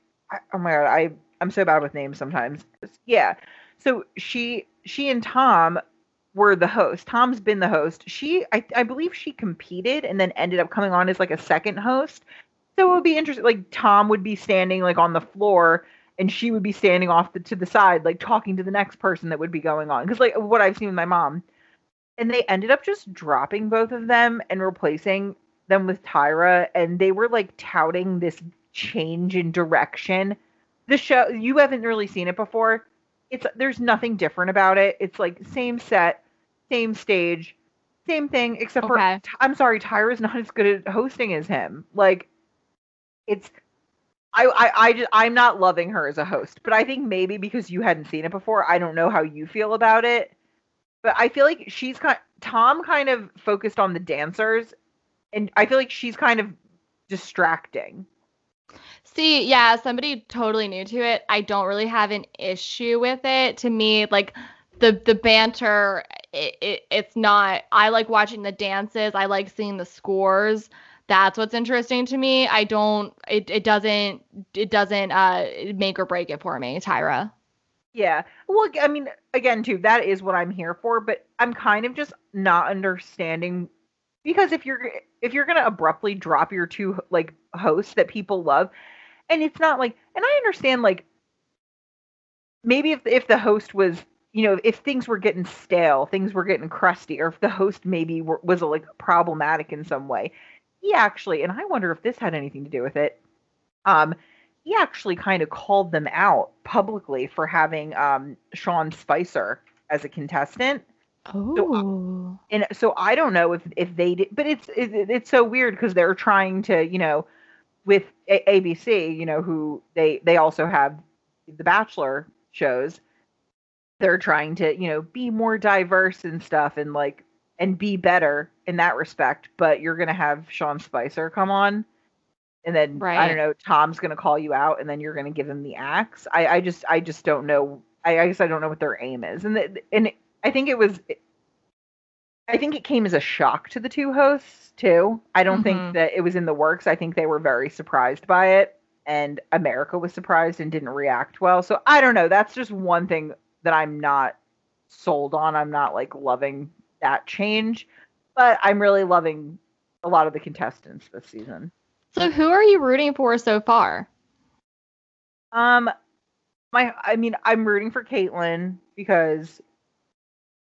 oh my god, I I'm so bad with names sometimes. Yeah, so she she and Tom were the host. Tom's been the host. She I I believe she competed and then ended up coming on as like a second host. So it would be interesting. Like Tom would be standing like on the floor and she would be standing off the, to the side, like talking to the next person that would be going on. Because like what I've seen with my mom, and they ended up just dropping both of them and replacing them with Tyra, and they were like touting this change in direction. The show you haven't really seen it before. It's there's nothing different about it. It's like same set, same stage, same thing, except okay. for I'm sorry, Tyra's not as good at hosting as him. Like it's I, I, I just, I'm not loving her as a host, but I think maybe because you hadn't seen it before, I don't know how you feel about it. But I feel like she's kind. Tom kind of focused on the dancers, and I feel like she's kind of distracting. See, yeah, somebody totally new to it. I don't really have an issue with it. To me, like the the banter, it, it, it's not. I like watching the dances. I like seeing the scores that's what's interesting to me. I don't it, it doesn't it doesn't uh make or break it for me, Tyra. Yeah. Well, I mean, again, too, that is what I'm here for, but I'm kind of just not understanding because if you're if you're gonna abruptly drop your two like hosts that people love, and it's not like, and I understand like maybe if if the host was you know if things were getting stale, things were getting crusty, or if the host maybe were, was like problematic in some way, he actually, and I wonder if this had anything to do with it. Um, he actually kind of called them out publicly for having um, Sean Spicer as a contestant. Oh. So, and so I don't know if if they did, but it's it, it's so weird because they're trying to, you know, with A- ABC, you know, who they they also have the Bachelor shows. They're trying to, you know, be more diverse and stuff, and like and be better in that respect. But you're gonna have Sean Spicer come on, and then right. I don't know, Tom's gonna call you out, and then you're gonna give him the axe. I, I just I just don't know. I, I guess I don't know what their aim is, and the, and I think it was. I think it came as a shock to the two hosts too. I don't mm-hmm. think that it was in the works. I think they were very surprised by it, and America was surprised and didn't react well. So I don't know. That's just one thing that I'm not sold on. I'm not like loving that change. But I'm really loving a lot of the contestants this season. So who are you rooting for so far? Um my I mean I'm rooting for Kaitlyn because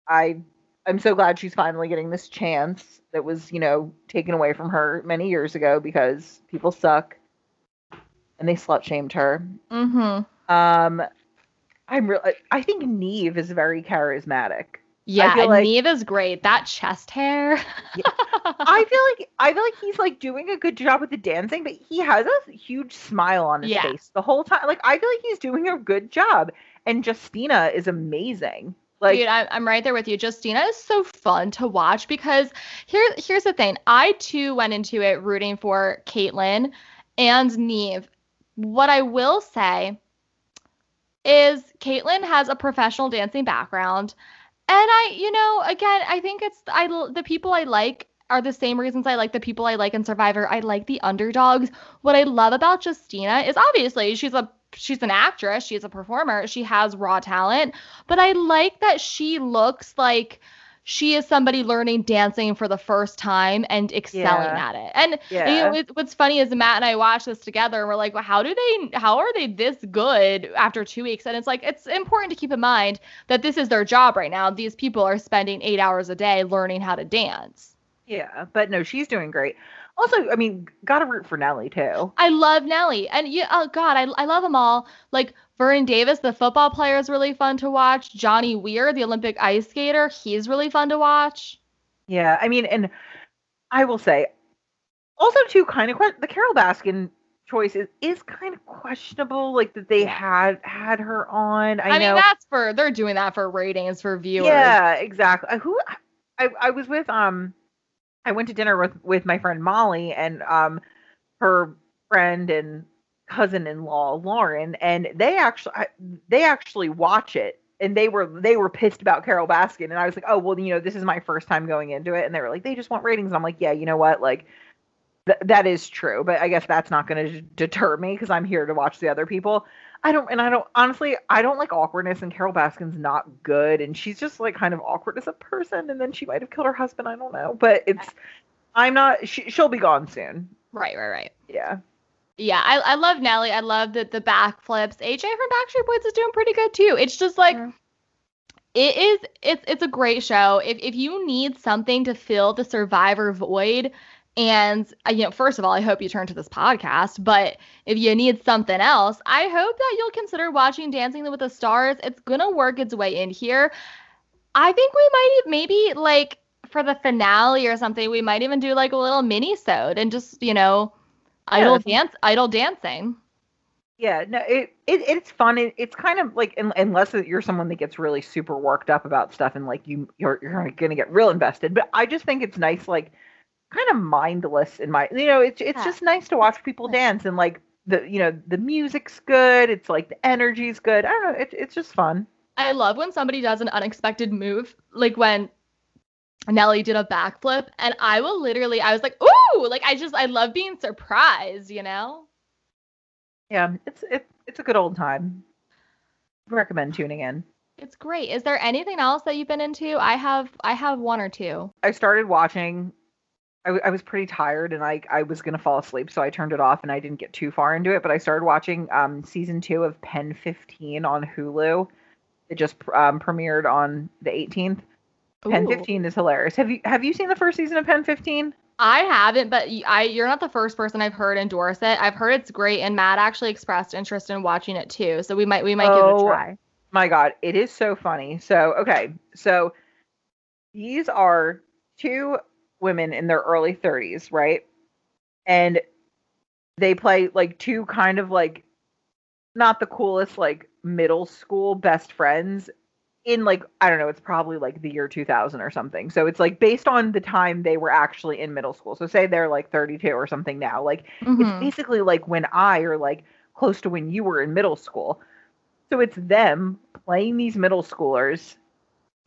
I I'm so glad she's finally getting this chance that was, you know, taken away from her many years ago because people suck and they slut shamed her. Mhm. Um I'm really I think Nev is very charismatic. Yeah, and like, Nev's great. That chest hair. yeah. I feel like I feel like he's like doing a good job with the dancing, but he has a huge smile on his yeah. face the whole time. Like I feel like he's doing a good job. And Justina is amazing. Like, Dude, I, I'm right there with you. Justina is so fun to watch because here, here's the thing. I too went into it rooting for Kaitlyn and Nev. What I will say is Kaitlyn has a professional dancing background I, you know, again, I think it's I the people I like are the same reasons I like the people I like in Survivor. I like the underdogs. What I love about Justina is obviously she's a she's an actress, she's a performer, she has raw talent, but I like that she looks like she is somebody learning dancing for the first time and excelling yeah. at it. And yeah. you know, it, what's funny is Matt and I watched this together and we're like, well, how do they, how are they this good after two weeks? And it's like, it's important to keep in mind that this is their job right now. These people are spending eight hours a day learning how to dance. Yeah, but no, she's doing great. Also, I mean, gotta root for Nelly too. I love Nelly, and yeah, oh god, I I love them all. Like Vernon Davis, the football player, is really fun to watch. Johnny Weir, the Olympic ice skater, he's really fun to watch. Yeah, I mean, and I will say, also too, kind of the Carole Baskin choice is, is kind of questionable. Like that they had had her on. I, I mean, that's for they're doing that for ratings for viewers. Yeah, exactly. Who I I was with um I went to dinner with with my friend Molly and um her friend and cousin-in-law Lauren, and they actually they actually watch it, and they were they were pissed about Carole Baskin, and I was like, oh well, you know, this is my first time going into it, and they were like, they just want ratings, and I'm like, yeah, you know what, like. Th- that is true, but I guess that's not going to deter me because I'm here to watch the other people. I don't, and I don't, honestly, I don't like awkwardness, and Carole Baskin's not good, and she's just like kind of awkward as a person, and then she might have killed her husband. I don't know, but it's, I'm not, she, she'll be gone soon. Right, right, right. Yeah. Yeah, I, I love Nelly. I love the the backflips. AJ from Backstreet Boys is doing pretty good too. It's just like it is it's it's a great show. If if you need something to fill the survivor void and uh, you know, first of all, I hope you turn to this podcast, but if you need something else, I hope that you'll consider watching Dancing with the Stars. It's going to work its way in here. I think we might maybe like for the finale or something, we might even do like a little mini sode and just, you know, idle dance idle dancing. Yeah, no, it, it it's fun. It, it's kind of like un, unless you're someone that gets really super worked up about stuff and like you you're you're gonna get real invested. But I just think it's nice, like kind of mindless in my you know it's it's Yeah. just nice to watch people dance and like the you know the music's good. It's like the energy's good. I don't know. It's it's just fun. I love when somebody does an unexpected move, like when Nelly did a backflip, and I will literally, I was like, ooh, like I just, I love being surprised, you know? Yeah, it's it, it's a good old time. Recommend tuning in. It's great. Is there anything else that you've been into? I have, I have one or two. I started watching. I, w- I was pretty tired and I I was gonna fall asleep, so I turned it off and I didn't get too far into it. But I started watching um season two of Pen Fifteen on Hulu. It just um, premiered on the 18th. Pen Ooh. 15 is hilarious. Have you have you seen the first season of Pen 15? I haven't, but I, you're not the first person I've heard endorse it. I've heard it's great, and Matt actually expressed interest in watching it too. So we might, we might give it Oh, a try. My God, it is so funny. So okay, so these are two women in their early 30s, right? And they play like two kind of like not the coolest like middle school best friends in like I don't know, it's probably like the year 2000 or something. So it's like based on the time they were actually in middle school. So say they're like 32 or something now. Like it's Mhm. basically like when I or like close to when you were in middle school. So it's them playing these middle schoolers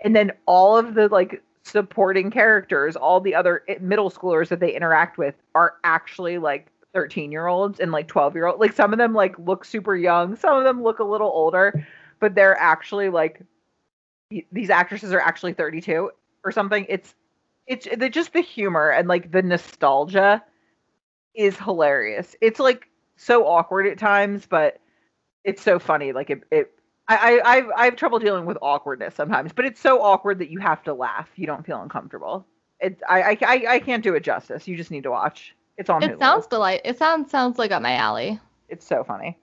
and then all of the like supporting characters, all the other middle schoolers that they interact with are actually like 13 year olds and like 12 year old. Like some of them like look super young, some of them look a little older, but they're actually like these actresses are actually 32 or something. It's it's the, just the humor and like the nostalgia is hilarious. It's like so awkward at times, but it's so funny. Like it, it I, I I've I have trouble dealing with awkwardness sometimes, but it's so awkward that you have to laugh. You don't feel uncomfortable. It I I I, I can't do it justice. You just need to watch. It's on. It Hulu. sounds delight. It sounds sounds like up my alley. It's so funny.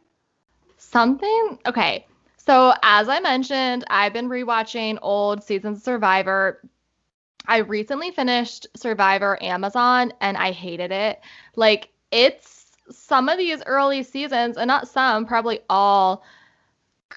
Something okay. So as I mentioned, I've been rewatching old seasons of Survivor. I recently finished Survivor Amazon and I hated it. Like it's some of these early seasons, and not some, probably all.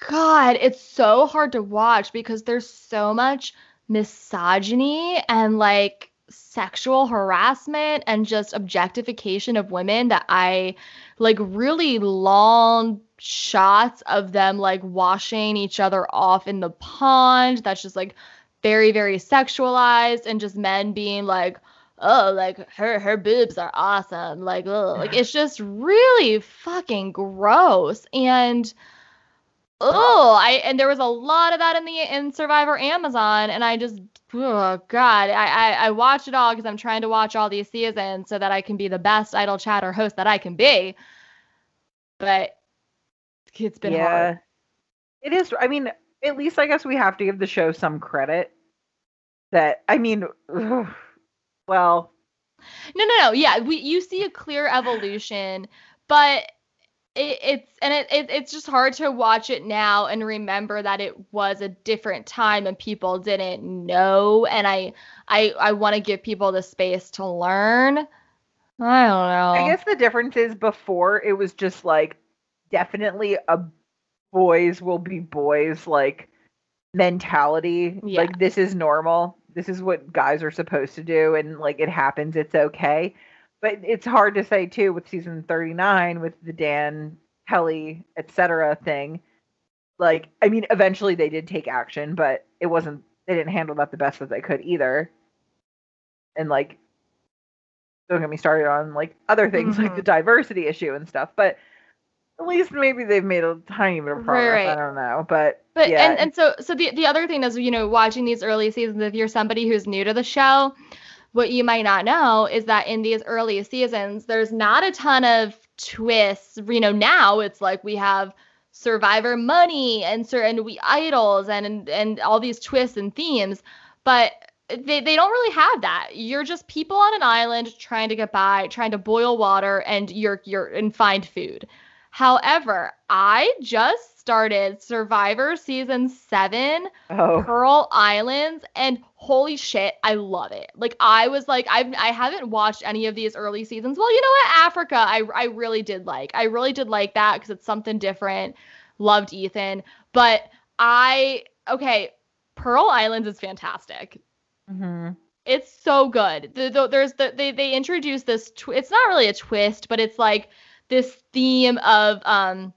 God, it's so hard to watch because there's so much misogyny and like sexual harassment and just objectification of women that I like really long shots of them like washing each other off in the pond that's just like very very sexualized and just men being like oh like her her boobs are awesome. Like oh like it's just really fucking gross. And oh i and there was a lot of that in the in survivor amazon. And i just oh god i i, I watch it all because i'm trying to watch all these seasons so that i can be the best idle chatter host that i can be. But it's been hard It is. I mean, at least I guess we have to give the show some credit. That I mean, ugh, well, No, no, no. Yeah, we you see a clear evolution, but it, it's and it, it it's just hard to watch it now and remember that it was a different time and people didn't know. And I I I want to give people the space to learn. I don't know. I guess the difference is before it was just like definitely a boys will be boys like mentality. Yeah. Like this is normal. this is what guys are supposed to do and like it happens it's okay but it's hard to say too with season 39 with the dan kelly etc thing like i mean eventually they did take action but it wasn't they didn't handle that the best that they could either and like don't get me started on like other things mm-hmm. like the diversity issue and stuff but at least maybe they've made a tiny bit of progress. Right, right. I don't know, but but yeah. and and so so the the other thing is you know watching these early seasons if you're somebody who's new to the show, what you might not know is that in these early seasons there's not a ton of twists. You know now it's like we have survivor money and certain we idols and, and and all these twists and themes, but they, they don't really have that. You're just people on an island trying to get by, trying to boil water and you're you're and find food. However, I just started Survivor season seven, oh. Pearl Islands, and holy shit, I love it. Like I was like, I've I haven't watched any of these early seasons. Well, you know what, Africa, I I really did like. I really did like that because it's something different. Loved Ethan, but I okay, Pearl Islands is fantastic. Mm-hmm. It's so good. The, the, there's the, they they introduced this. Tw- it's not really a twist, but it's like this theme of um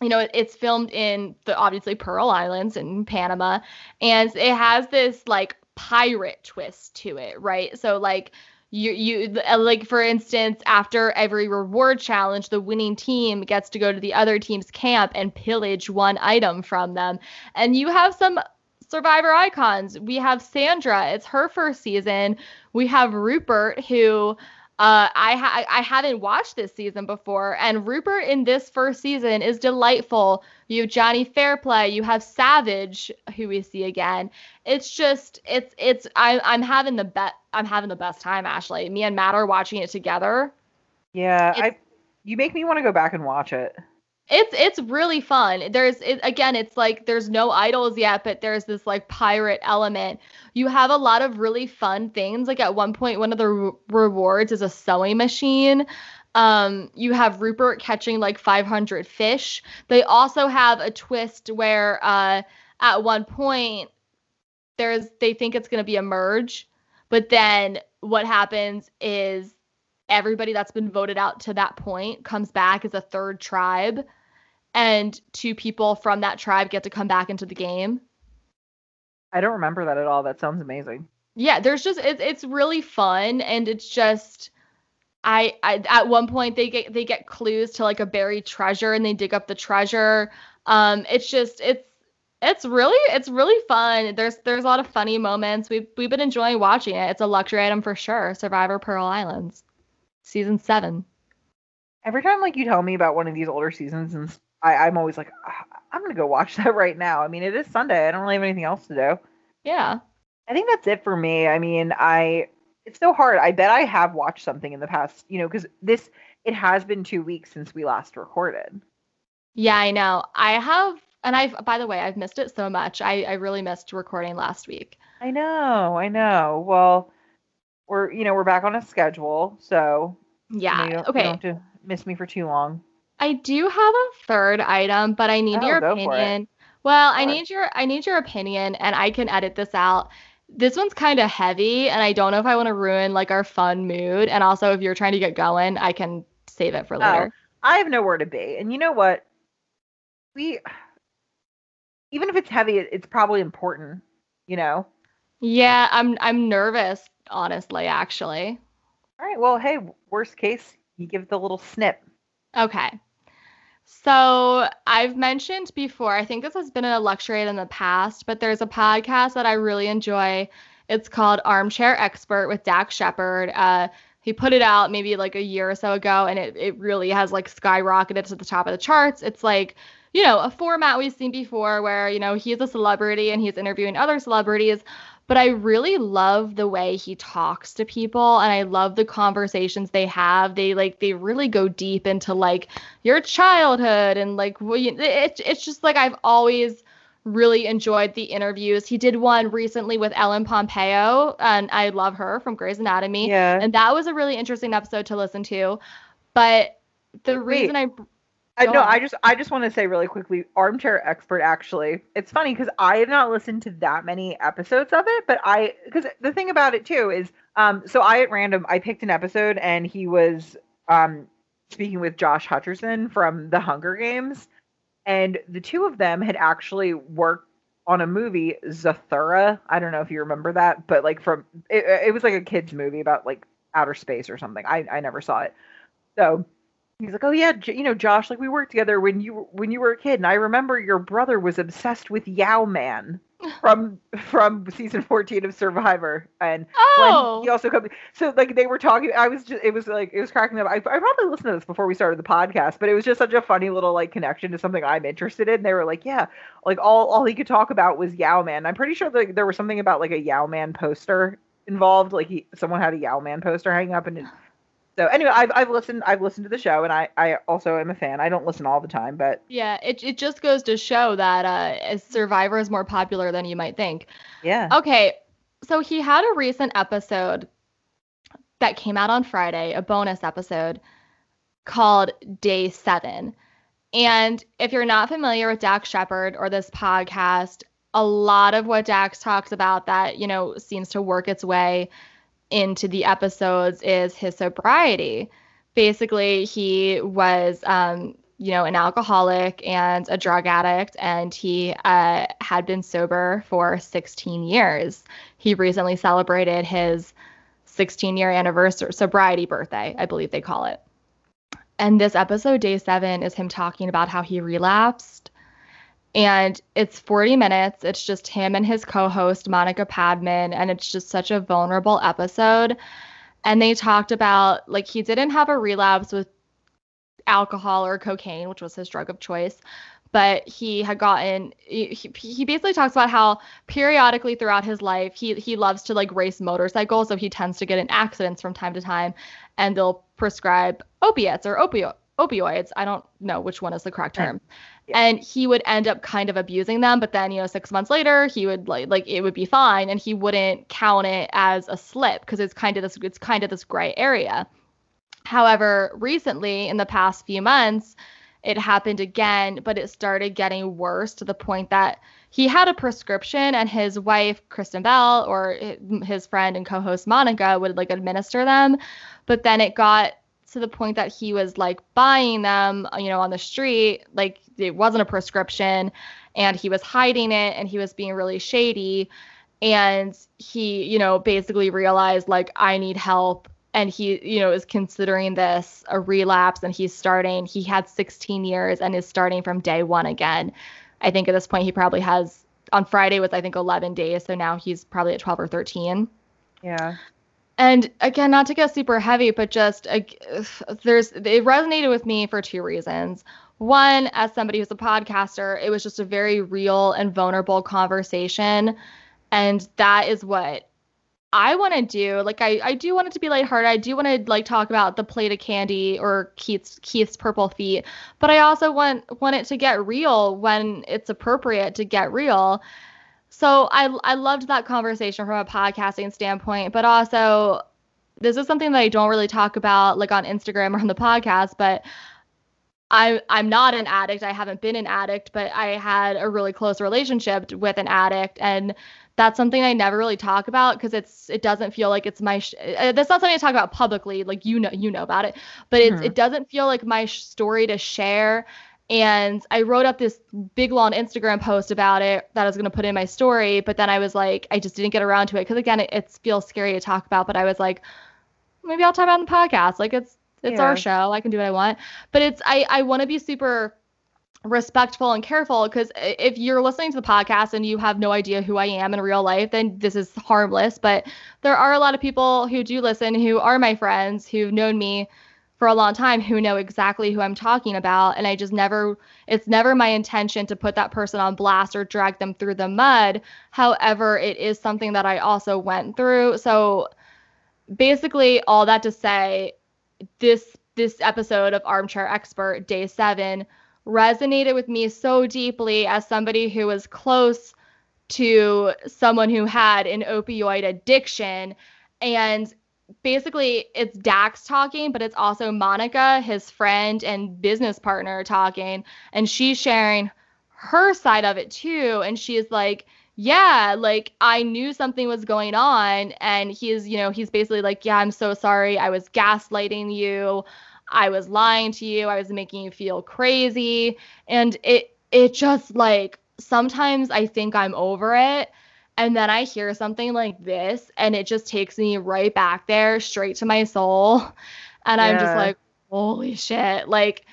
you know, it's filmed in the obviously Pearl Islands in Panama, and it has this like pirate twist to it, right? So like you you uh, like for instance, after every reward challenge, the winning team gets to go to the other team's camp and pillage one item from them, and you have some survivor icons. We have Sandra, it's her first season. We have Rupert who uh, I ha- I haven't watched this season before, and Rupert in this first season is delightful. You have Johnny Fairplay, you have Savage, who we see again. It's just it's it's I, I'm having the bet I'm having the best time. Ashley, me and Matt are watching it together. Yeah, it's, I you make me want to go back and watch it. It's it's really fun. There's it, again, it's like there's no idols yet, but there's this like pirate element. You have a lot of really fun things. Like at one point, one of the re- rewards is a sewing machine. Um, you have Rupert catching like 500 fish. They also have a twist where uh, at one point there's they think it's gonna be a merge, but then what happens is everybody that's been voted out to that point comes back as a third tribe and two people from that tribe get to come back into the game. I don't remember that at all. That sounds amazing. Yeah, there's just it's it's really fun and it's just I, I at one point they get they get clues to like a buried treasure and they dig up the treasure. Um it's just it's it's really it's really fun. There's there's a lot of funny moments. We've we've been enjoying watching it. It's a luxury item for sure. Survivor Pearl Islands, season seven. Every time like you tell me about one of these older seasons and I, I'm always like, ah, I'm gonna go watch that right now. I mean, it is Sunday. I don't really have anything else to do. Yeah. I think that's it for me. I mean, I it's so hard. I bet I have watched something in the past, you know, because this it has been two weeks since we last recorded. Yeah, I know. I have, and I've by the way, I've missed it so much. I I really missed recording last week. I know, I know. Well, we're you know we're back on a schedule, so yeah. You know, okay. You don't have to miss me for too long. I do have a third item, but I need oh, your opinion. Well, I need your I need your opinion and I can edit this out. This one's kind of heavy and I don't know if I want to ruin like our fun mood and also if you're trying to get going, I can save it for oh, later. Oh, I have nowhere to be. And you know what? We even if it's heavy, it's probably important, you know. Yeah, I'm I'm nervous, honestly, actually. All right. Well, hey, worst case, you give the little snip. Okay. So I've mentioned before, I think this has been a luxury in the past, but there's a podcast that I really enjoy. It's called Armchair Expert with Dax Shepard. Uh, he put it out maybe like a year or so ago, and it, it really has like skyrocketed to the top of the charts. It's like, you know, a format we've seen before where, you know, he's a celebrity and he's interviewing other celebrities, but I really love the way he talks to people and I love the conversations they have. They like they really go deep into like your childhood and like it, it's just like I've always really enjoyed the interviews. He did one recently with Ellen Pompeo and I love her from Grey's Anatomy. Yeah. And that was a really interesting episode to listen to. But the Wait, reason I I know. I just I just want to say really quickly, armchair expert. Actually, it's funny because I have not listened to that many episodes of it, but I because the thing about it too is, um, so I at random I picked an episode and he was um speaking with Josh Hutcherson from The Hunger Games, and the two of them had actually worked on a movie Zathura. I don't know if you remember that, but like from it, it was like a kids movie about like outer space or something. I I never saw it. So he's like, "Oh yeah, you know, Josh, like we worked together when you when you were a kid, and I remember your brother was obsessed with Yau-Man from from season 14 of Survivor, and oh. he also comes. So like they were talking, I was just it was like it was cracking up. I, I probably listened to this before we started the podcast, but it was just such a funny little like connection to something I'm interested in. They were like, yeah, like all all he could talk about was Yau-Man. I'm pretty sure like there was something about like a Yau-Man poster involved. Like he someone had a Yau-Man poster hanging up and. So anyway, I've I've listened I've listened to the show and I I also am a fan. I don't listen all the time, but yeah, it it just goes to show that uh Survivor is more popular than you might think. Yeah. Okay, so he had a recent episode that came out on Friday, a bonus episode called Day Seven. And if you're not familiar with Dax Shepard or this podcast, a lot of what Dax talks about that, you know, seems to work its way into the episodes is his sobriety. Basically, he was, um, you know, an alcoholic and a drug addict, and he uh, had been sober for 16 years. He recently celebrated his 16 year anniversary, sobriety birthday, I believe they call it. And this episode, day seven, is him talking about how he relapsed and it's 40 minutes. It's just him and his co host, Monica Padman. And it's just such a vulnerable episode. And they talked about, like, he didn't have a relapse with alcohol or cocaine, which was his drug of choice. But he had gotten, he, he basically talks about how periodically throughout his life, he, he loves to like race motorcycles. So he tends to get in accidents from time to time. And they'll prescribe opiates or opio- opioids. I don't know which one is the correct term. And he would end up kind of abusing them, but then you know six months later he would like like it would be fine, and he wouldn't count it as a slip because it's kind of this it's kind of this gray area. However, recently in the past few months, it happened again, but it started getting worse to the point that he had a prescription and his wife Kristen Bell or eh, his friend and co-host Monica would like administer them, but then it got to the point that he was like buying them, uh, you know, on the street. Like it wasn't a prescription and he was hiding it and he was being really shady. And he, you know, basically realized like I need help. And he, you know, is considering this a relapse and he's starting, he had 16 years and is starting from day one again. I think at this point he probably has on Friday was I think 11 days. So now he's probably at 12 or 13. Yeah. And again, not to get super heavy, but just uh, there's it resonated with me for two reasons. One, as somebody who's a podcaster, it was just a very real and vulnerable conversation, and that is what I want to do. Like I, I do want it to be lighthearted. I do want to like talk about the plate of candy or Keith's Keith's purple feet, but I also want want it to get real when it's appropriate to get real so I I loved that conversation from a podcasting standpoint, but also this is something that I don't really talk about like on Instagram or on the podcast, but I I'm not an addict. I haven't been an addict, but I had a really close relationship with an addict and that's something I never really talk about because it's it doesn't feel like it's my sh- uh, that's not something I talk about publicly like you know you know about it but mm-hmm. it doesn't feel like my sh- story to share and I wrote up this big long Instagram post about it that I was going to put in my story, but then I was like, I just didn't get around to it because again, it, it, feels scary to talk about. But I was like, maybe I'll talk about it on the podcast. Like it's it's yeah. our show. I can do what I want. But it's I I want to be super respectful and careful because if you're listening to the podcast and you have no idea who I am in real life, then this is harmless. But there are a lot of people who do listen who are my friends who've known me for a long time who know exactly who I'm talking about. And I just never, it's never my intention to put that person on blast or drag them through the mud. However, it is something that I also went through. So basically, all that to say, this this episode of Armchair Expert Day 7 resonated with me so deeply as somebody who was close to someone who had an opioid addiction and basically it's Dax talking, but it's also Monica, his friend and business partner talking, and she's sharing her side of it too. And she's like, yeah, like I knew something was going on. And he's, you know, he's basically like, yeah, I'm so sorry. I was gaslighting you. I was lying to you. I was making you feel crazy. And it, it just like, sometimes I think I'm over it. And then I hear something like this, and it just takes me right back there, straight to my soul. And yeah. I'm just like, holy shit. Like,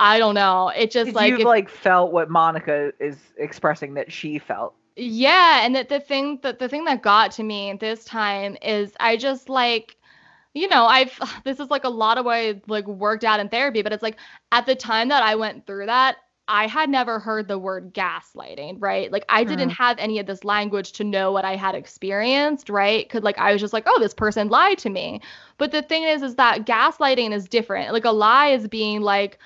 I don't know. It just like you've like felt what Monica is expressing that she felt. Yeah, and that the thing that the thing that got to me this time is I just like you know, I've this is like a lot of what I like worked out in therapy, but it's like at the time that I went through that, I had never heard the word gaslighting, right? Like I didn't mm. have any of this language to know what I had experienced, right? Cuz like I was just like, "Oh, this person lied to me." But the thing is is that gaslighting is different. Like a lie is being like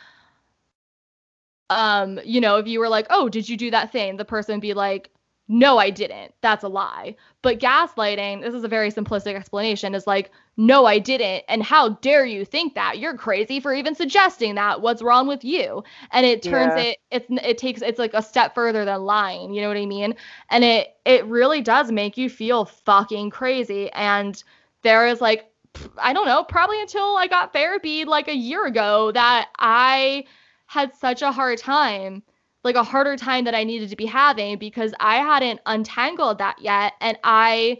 um, you know, if you were like, "Oh, did you do that thing?" the person be like, "No, I didn't. That's a lie." But gaslighting, this is a very simplistic explanation, is like, "No, I didn't." And how dare you think that? You're crazy for even suggesting that. What's wrong with you? And it turns yeah. it it's it takes it's like a step further than lying, you know what I mean? And it it really does make you feel fucking crazy and there is like I don't know, probably until I got therapy like a year ago that I had such a hard time, like a harder time that I needed to be having because I hadn't untangled that yet. And I,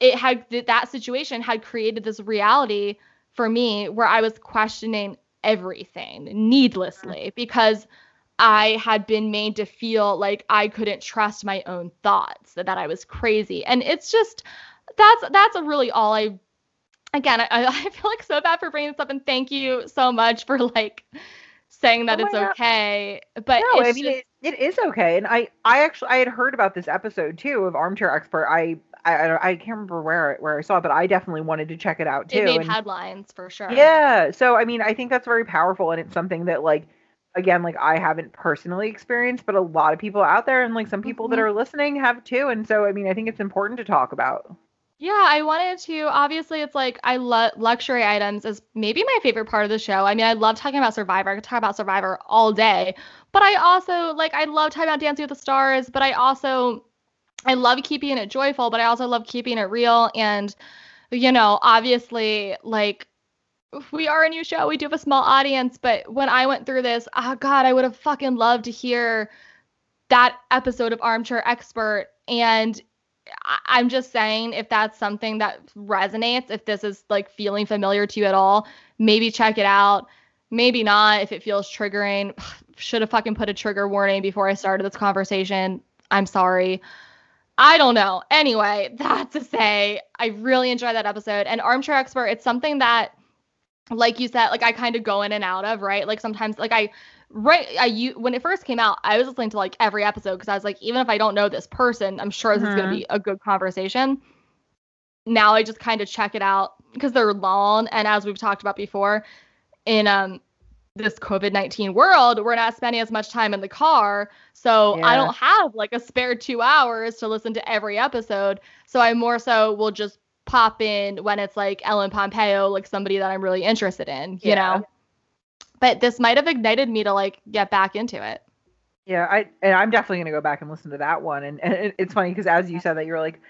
it had, that situation had created this reality for me where I was questioning everything needlessly mm-hmm. because I had been made to feel like I couldn't trust my own thoughts, that, that I was crazy. And it's just, that's, that's a really all I, again, I, I feel like so bad for bringing this up and thank you so much for like, saying that oh it's God. okay. But no, I mean just... it, it is okay. And I I actually I had heard about this episode too of Armchair Expert. I I, I can't remember where where I saw it, but I definitely wanted to check it out too. It made and, headlines for sure. Yeah. So I mean, I think that's very powerful, and it's something that like again, like I haven't personally experienced, but a lot of people out there, and like some people mm-hmm. that are listening have too. And so I mean, I think it's important to talk about. Yeah, I wanted to. Obviously, it's like I love luxury items is maybe my favorite part of the show. I mean, I love talking about Survivor. I could talk about Survivor all day. But I also like I love talking about Dancing with the Stars, but I also I love keeping it joyful, but I also love keeping it real and you know, obviously like we are a new show. We do have a small audience, but when I went through this, oh god, I would have fucking loved to hear that episode of Armchair Expert and I'm just saying if that's something that resonates, if this is like feeling familiar to you at all, maybe check it out. Maybe not if it feels triggering. Should have fucking put a trigger warning before I started this conversation. I'm sorry. I don't know. Anyway, that to say, I really enjoyed that episode. And Armchair Expert, it's something that, like you said, like I kind of go in and out of, right? Like sometimes, like I right I you when it first came out, I was listening to like every episode because I was like, even if I don't know this person, I'm sure this mm-hmm. is gonna be a good conversation. Now I just kind of check it out because they're long, and as we've talked about before, in um this COVID 19 world, we're not spending as much time in the car. So yeah. I don't have like a spare two hours to listen to every episode. So I more so will just pop in when it's like Ellen Pompeo, like somebody that I'm really interested in, you yeah. know? But this might have ignited me to like get back into it. Yeah, I and I'm definitely gonna go back and listen to that one. And, and it's funny because as you said that, you're like,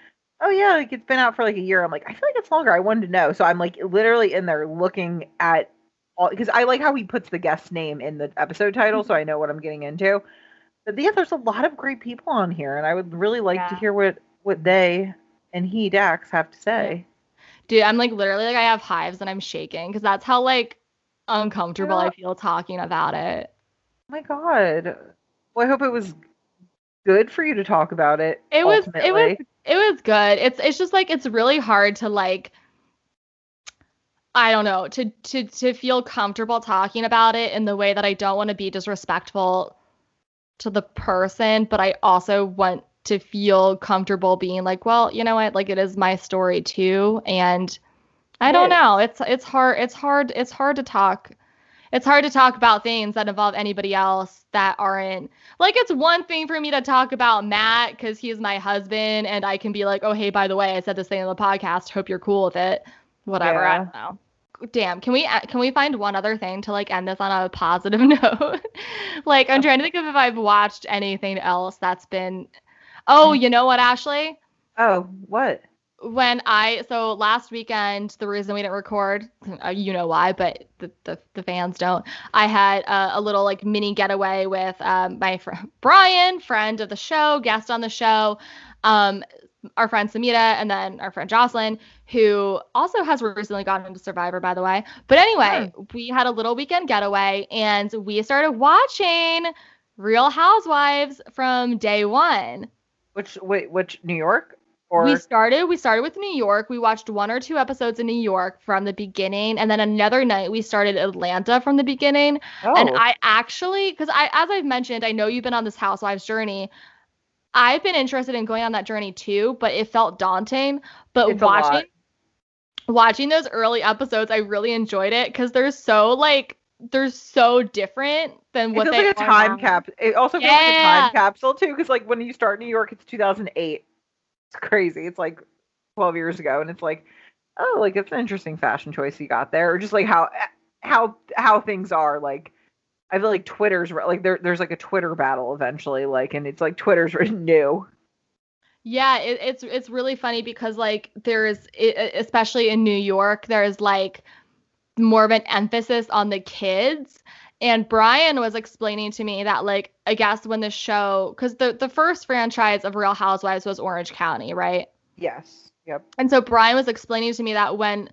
oh yeah, like it's been out for like a year. I'm like, I feel like it's longer. I wanted to know, so I'm like literally in there looking at all because I like how he puts the guest name in the episode title, so mm-hmm. I know what I'm getting into. But yeah, there's a lot of great people on here, and I would really like yeah. to hear what what they and he Dax have to say. Dude, I'm like literally like I have hives and I'm shaking because that's how like uncomfortable I feel talking about it. Oh my god. Well, I hope it was good for you to talk about it. It ultimately. was it was it was good. It's it's just like it's really hard to like I don't know, to to to feel comfortable talking about it in the way that I don't want to be disrespectful to the person, but I also want to feel comfortable being like, well, you know what, like it is my story too and I don't know. It's it's hard it's hard it's hard to talk it's hard to talk about things that involve anybody else that aren't like it's one thing for me to talk about Matt because he's my husband and I can be like, oh hey, by the way, I said this thing on the podcast. Hope you're cool with it. whatever. I don't know. Damn, can we uh, can we find one other thing to like end this on a positive note? like I'm trying to think of if I've watched anything else that's been Oh, you know what, Ashley? Oh, what? When I so last weekend, the reason we didn't record, uh, you know why, but the the, the fans don't. I had a, a little like mini getaway with um, my friend Brian, friend of the show, guest on the show, um, our friend Samita, and then our friend Jocelyn, who also has recently gotten into Survivor, by the way. But anyway, we had a little weekend getaway, and we started watching Real Housewives from day one. Which wait, which New York or We started we started with New York. We watched one or two episodes in New York from the beginning and then another night we started Atlanta from the beginning. oh, And I actually cuz I as I've mentioned, I know you've been on this housewives journey. I've been interested in going on that journey too, but it felt daunting. But It's watching watching those early episodes, I really enjoyed it cuz they're so like they're so different than what it feels they like a time now. cap. It also feels like a time capsule too, because like when you start New York, it's 2008. It's crazy. It's like 12 years ago, and it's like, oh, like it's an interesting fashion choice you got there, or just like how how how things are. Like I feel like Twitter's like there there's like a Twitter battle eventually, like, and it's like Twitter's new. Yeah, it, it's it's really funny because like there's especially in New York there's like more of an emphasis on the kids and Brian was explaining to me that like I guess when the show cuz the the first franchise of Real Housewives was Orange County, right? Yes. Yep. And so Brian was explaining to me that when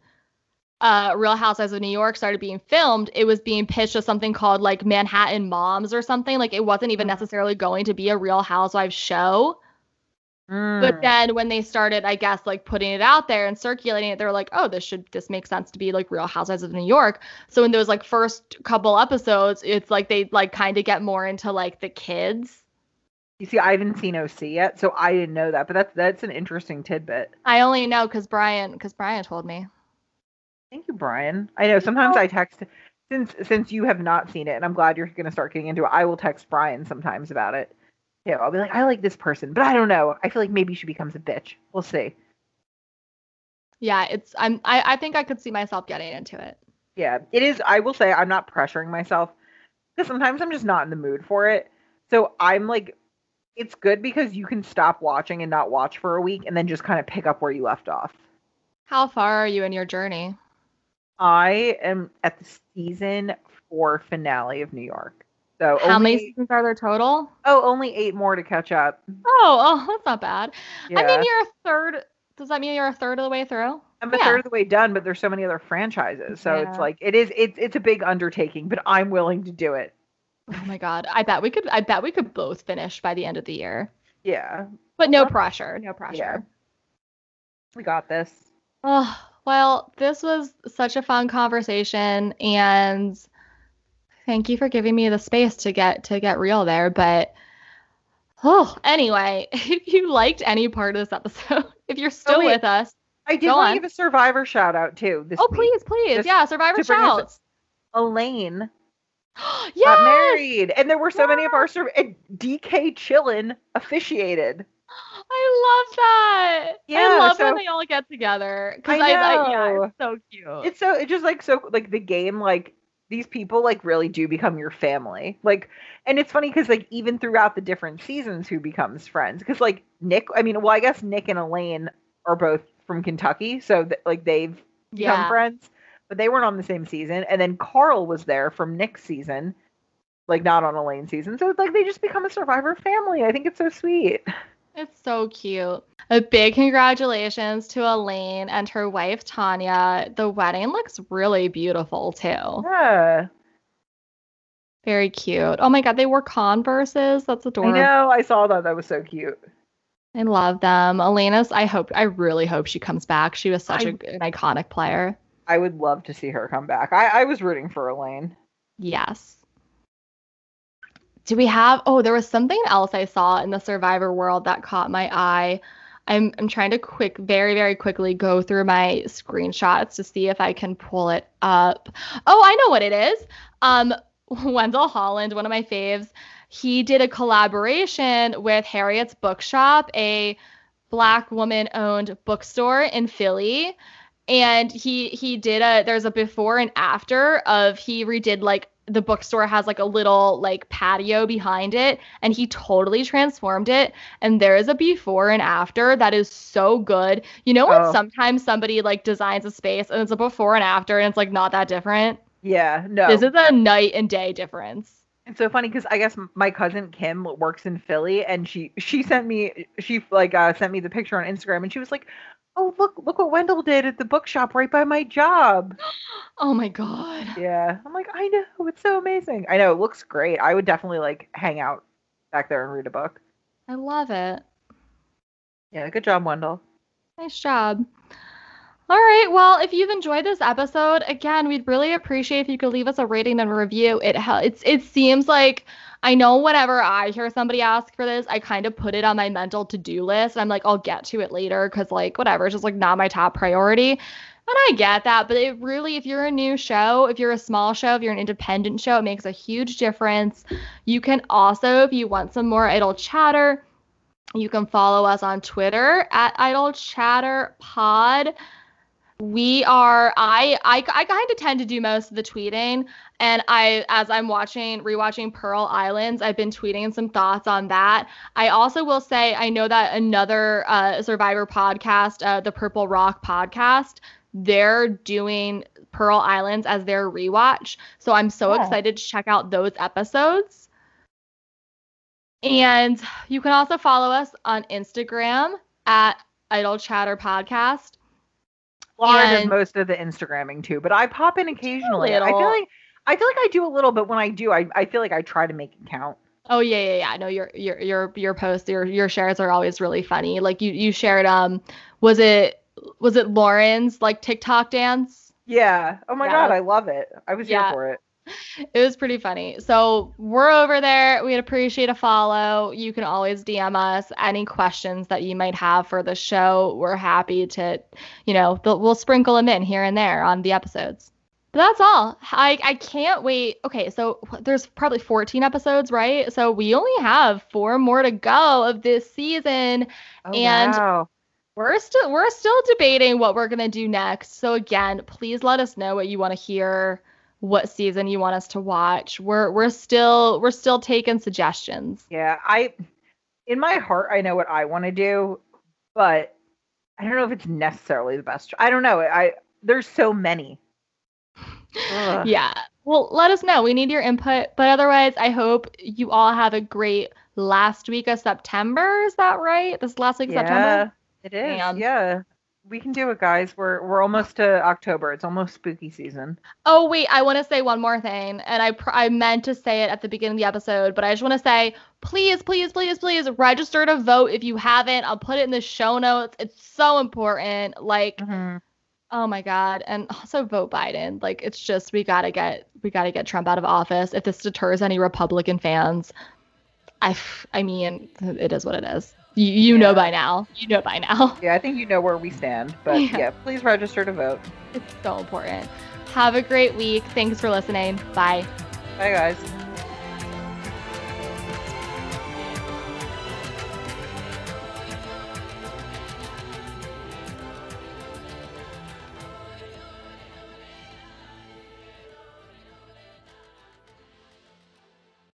uh, Real Housewives of New York started being filmed, it was being pitched as something called like Manhattan Moms or something. Like it wasn't even Mhm. necessarily going to be a Real Housewives show. Mm. But then when they started, I guess, like putting it out there and circulating it, they were like, oh, this should this makes sense to be like Real Housewives of New York. So in those like first couple episodes, it's like they like kind of get more into like the kids. you see, I haven't seen OC yet, so I didn't know that. But that's that's an interesting tidbit. I only know because Brian because Brian told me. Thank you, Brian. I know sometimes Oh. I text since since you have not seen it, and I'm glad you're going to start getting into it. I will text Brian sometimes about it. Yeah, I'll be like, I like this person, but I don't know. I feel like maybe she becomes a bitch. We'll see. Yeah, it's I'm I, I think I could see myself getting into it. Yeah, it is. I will say I'm not pressuring myself because sometimes I'm just not in the mood for it. So I'm like, it's good because you can stop watching and not watch for a week, and then just kind of pick up where you left off. How far are you in your journey? I am at the season four finale of New York. So How only, many seasons are there total? Oh, only eight more to catch up. Oh, oh, that's not bad. Yeah. I mean, you're a third. Does that mean you're a third of the way through? I'm a yeah. third of the way done, but there's so many other franchises. So it's like it is it's it's a big undertaking, but I'm willing to do it. Oh my god, I bet we could. I bet we could both finish by the end of the year. Yeah. But no pressure. No pressure. Yeah. We got this. Oh, well, this was such a fun conversation and thank you for giving me the space to get to get real there, but oh, anyway, if you liked any part of this episode, if you're oh, still wait. with us, I did want to give a survivor shout out too. This oh week. please, please. Yeah, Survivor to bring us- shouts. Elaine got married, and there were so many of our sur- DK Chillin officiated. I love that. Yeah, I love when they all get together. Because I I, I, yeah, it's so cute. It's so it's just like so like the game like these people like really do become your family. Like and it's funny cuz like even throughout the different seasons who becomes friends cuz like Nick I mean well I guess Nick and Elaine are both from Kentucky so th- like they've become friends but they weren't on the same season and then Carl was there from Nick's season like not on Elaine's season so it's like they just become a survivor family. I think it's so sweet. It's so cute. A big congratulations to Elaine and her wife Tanya. The wedding looks really beautiful too. Yeah. Very cute. Oh my god, they wore Converses. That's adorable. I know. I saw that. That was so cute. I love them. Elena's, I hope, I really hope she comes back. She was such a, I- an iconic player. I would love to see her come back. I, I was rooting for Elaine. Yes. Do we have? Oh, there was something else I saw in the Survivor world that caught my eye. I'm I'm trying to quick, very very quickly go through my screenshots to see if I can pull it up. Oh, I know what it is. Um, Wendell Holland, one of my faves, he did a collaboration with Harriet's Bookshop, a black woman owned bookstore in Philly. and he he did a there's a before and after of he redid like the bookstore has like a little like patio behind it and he totally transformed it and there is a before and after that is so good you know when Oh. sometimes somebody like designs a space and it's a before and after and it's like not that different Yeah, no. this is a night and day difference It's so funny because I guess my cousin Kim works in Philly, and she she sent me she like uh, sent me the picture on Instagram, and she was like, "Oh look look what Wendell did at the bookshop right by my job." oh my god Yeah, I'm like, I know it's so amazing. I know it looks great. I would definitely like hang out back there and read a book. i love it Yeah, good job, Wendell. Nice job. All right. Well, if you've enjoyed this episode, again, we'd really appreciate if you could leave us a rating and a review. It hel- it's it seems like I know whenever I hear somebody ask for this, I kind of put it on my mental to-do list. I'm like, I'll get to it later because like whatever, it's just like not my top priority. And I get that, but it really, if you're a new show, if you're a small show, if you're an independent show, it makes a huge difference. You can also, if you want some more idle chatter, you can follow us on Twitter at Idle Chatter Pod. We are I I I kind of tend to do most of the tweeting and I as I'm watching rewatching Pearl Islands, I've been tweeting some thoughts on that. I also will say I know that another uh, Survivor podcast, uh, the Purple Rock podcast, they're doing Pearl Islands as their rewatch. So I'm so Oh. excited to check out those episodes. And you can also follow us on Instagram at Idle Chatter Podcast. Laura does And- most of the Instagramming too, but I pop in occasionally. I feel like I feel like I do a little, but when I do, I, I feel like I try to make it count. Oh yeah, yeah, yeah. No, your your your your posts, your your shares are always really funny. Like you you shared um was it was it Lauren's like TikTok dance? Yeah. Oh my Yeah. god, I love it. I was Yeah. here for it. It was pretty funny. So we're over there. We'd appreciate a follow. You can always DM us any questions that you might have for the show. We're happy to, you know, we'll sprinkle them in here and there on the episodes. But that's all. I I can't wait. Okay, so there's probably 14 episodes, right? So we only have four more to go of this season. Oh, And- wow. We're still we're still debating what we're gonna do next. So again, please let us know what you want to hear, what season you want us to watch. We're we're still we're still taking suggestions. Yeah, I in my heart I know what I want to do, but I don't know if it's necessarily the best. I don't know. I there's so many. Ugh. Yeah. Well, let us know. We need your input. But otherwise, I hope you all have a great last week of September. Is that right? This last week of September? It is. Man. Yeah. We can do it, guys. We're we're almost to October. It's almost spooky season. Oh wait, I want to say one more thing, and I pr- I meant to say it at the beginning of the episode, but I just want to say, please, please, please, please register to vote if you haven't. I'll put it in the show notes. It's so important. Like, mm-hmm. oh my god, and also vote Biden. Like, it's just we gotta get we gotta get Trump out of office. If this deters any Republican fans, I f- I mean, it is what it is. You you know by now. You know by now. Yeah, I think you know where we stand. But Yeah. yeah, please register to vote. It's so important. Have a great week. Thanks for listening. Bye. Bye, guys.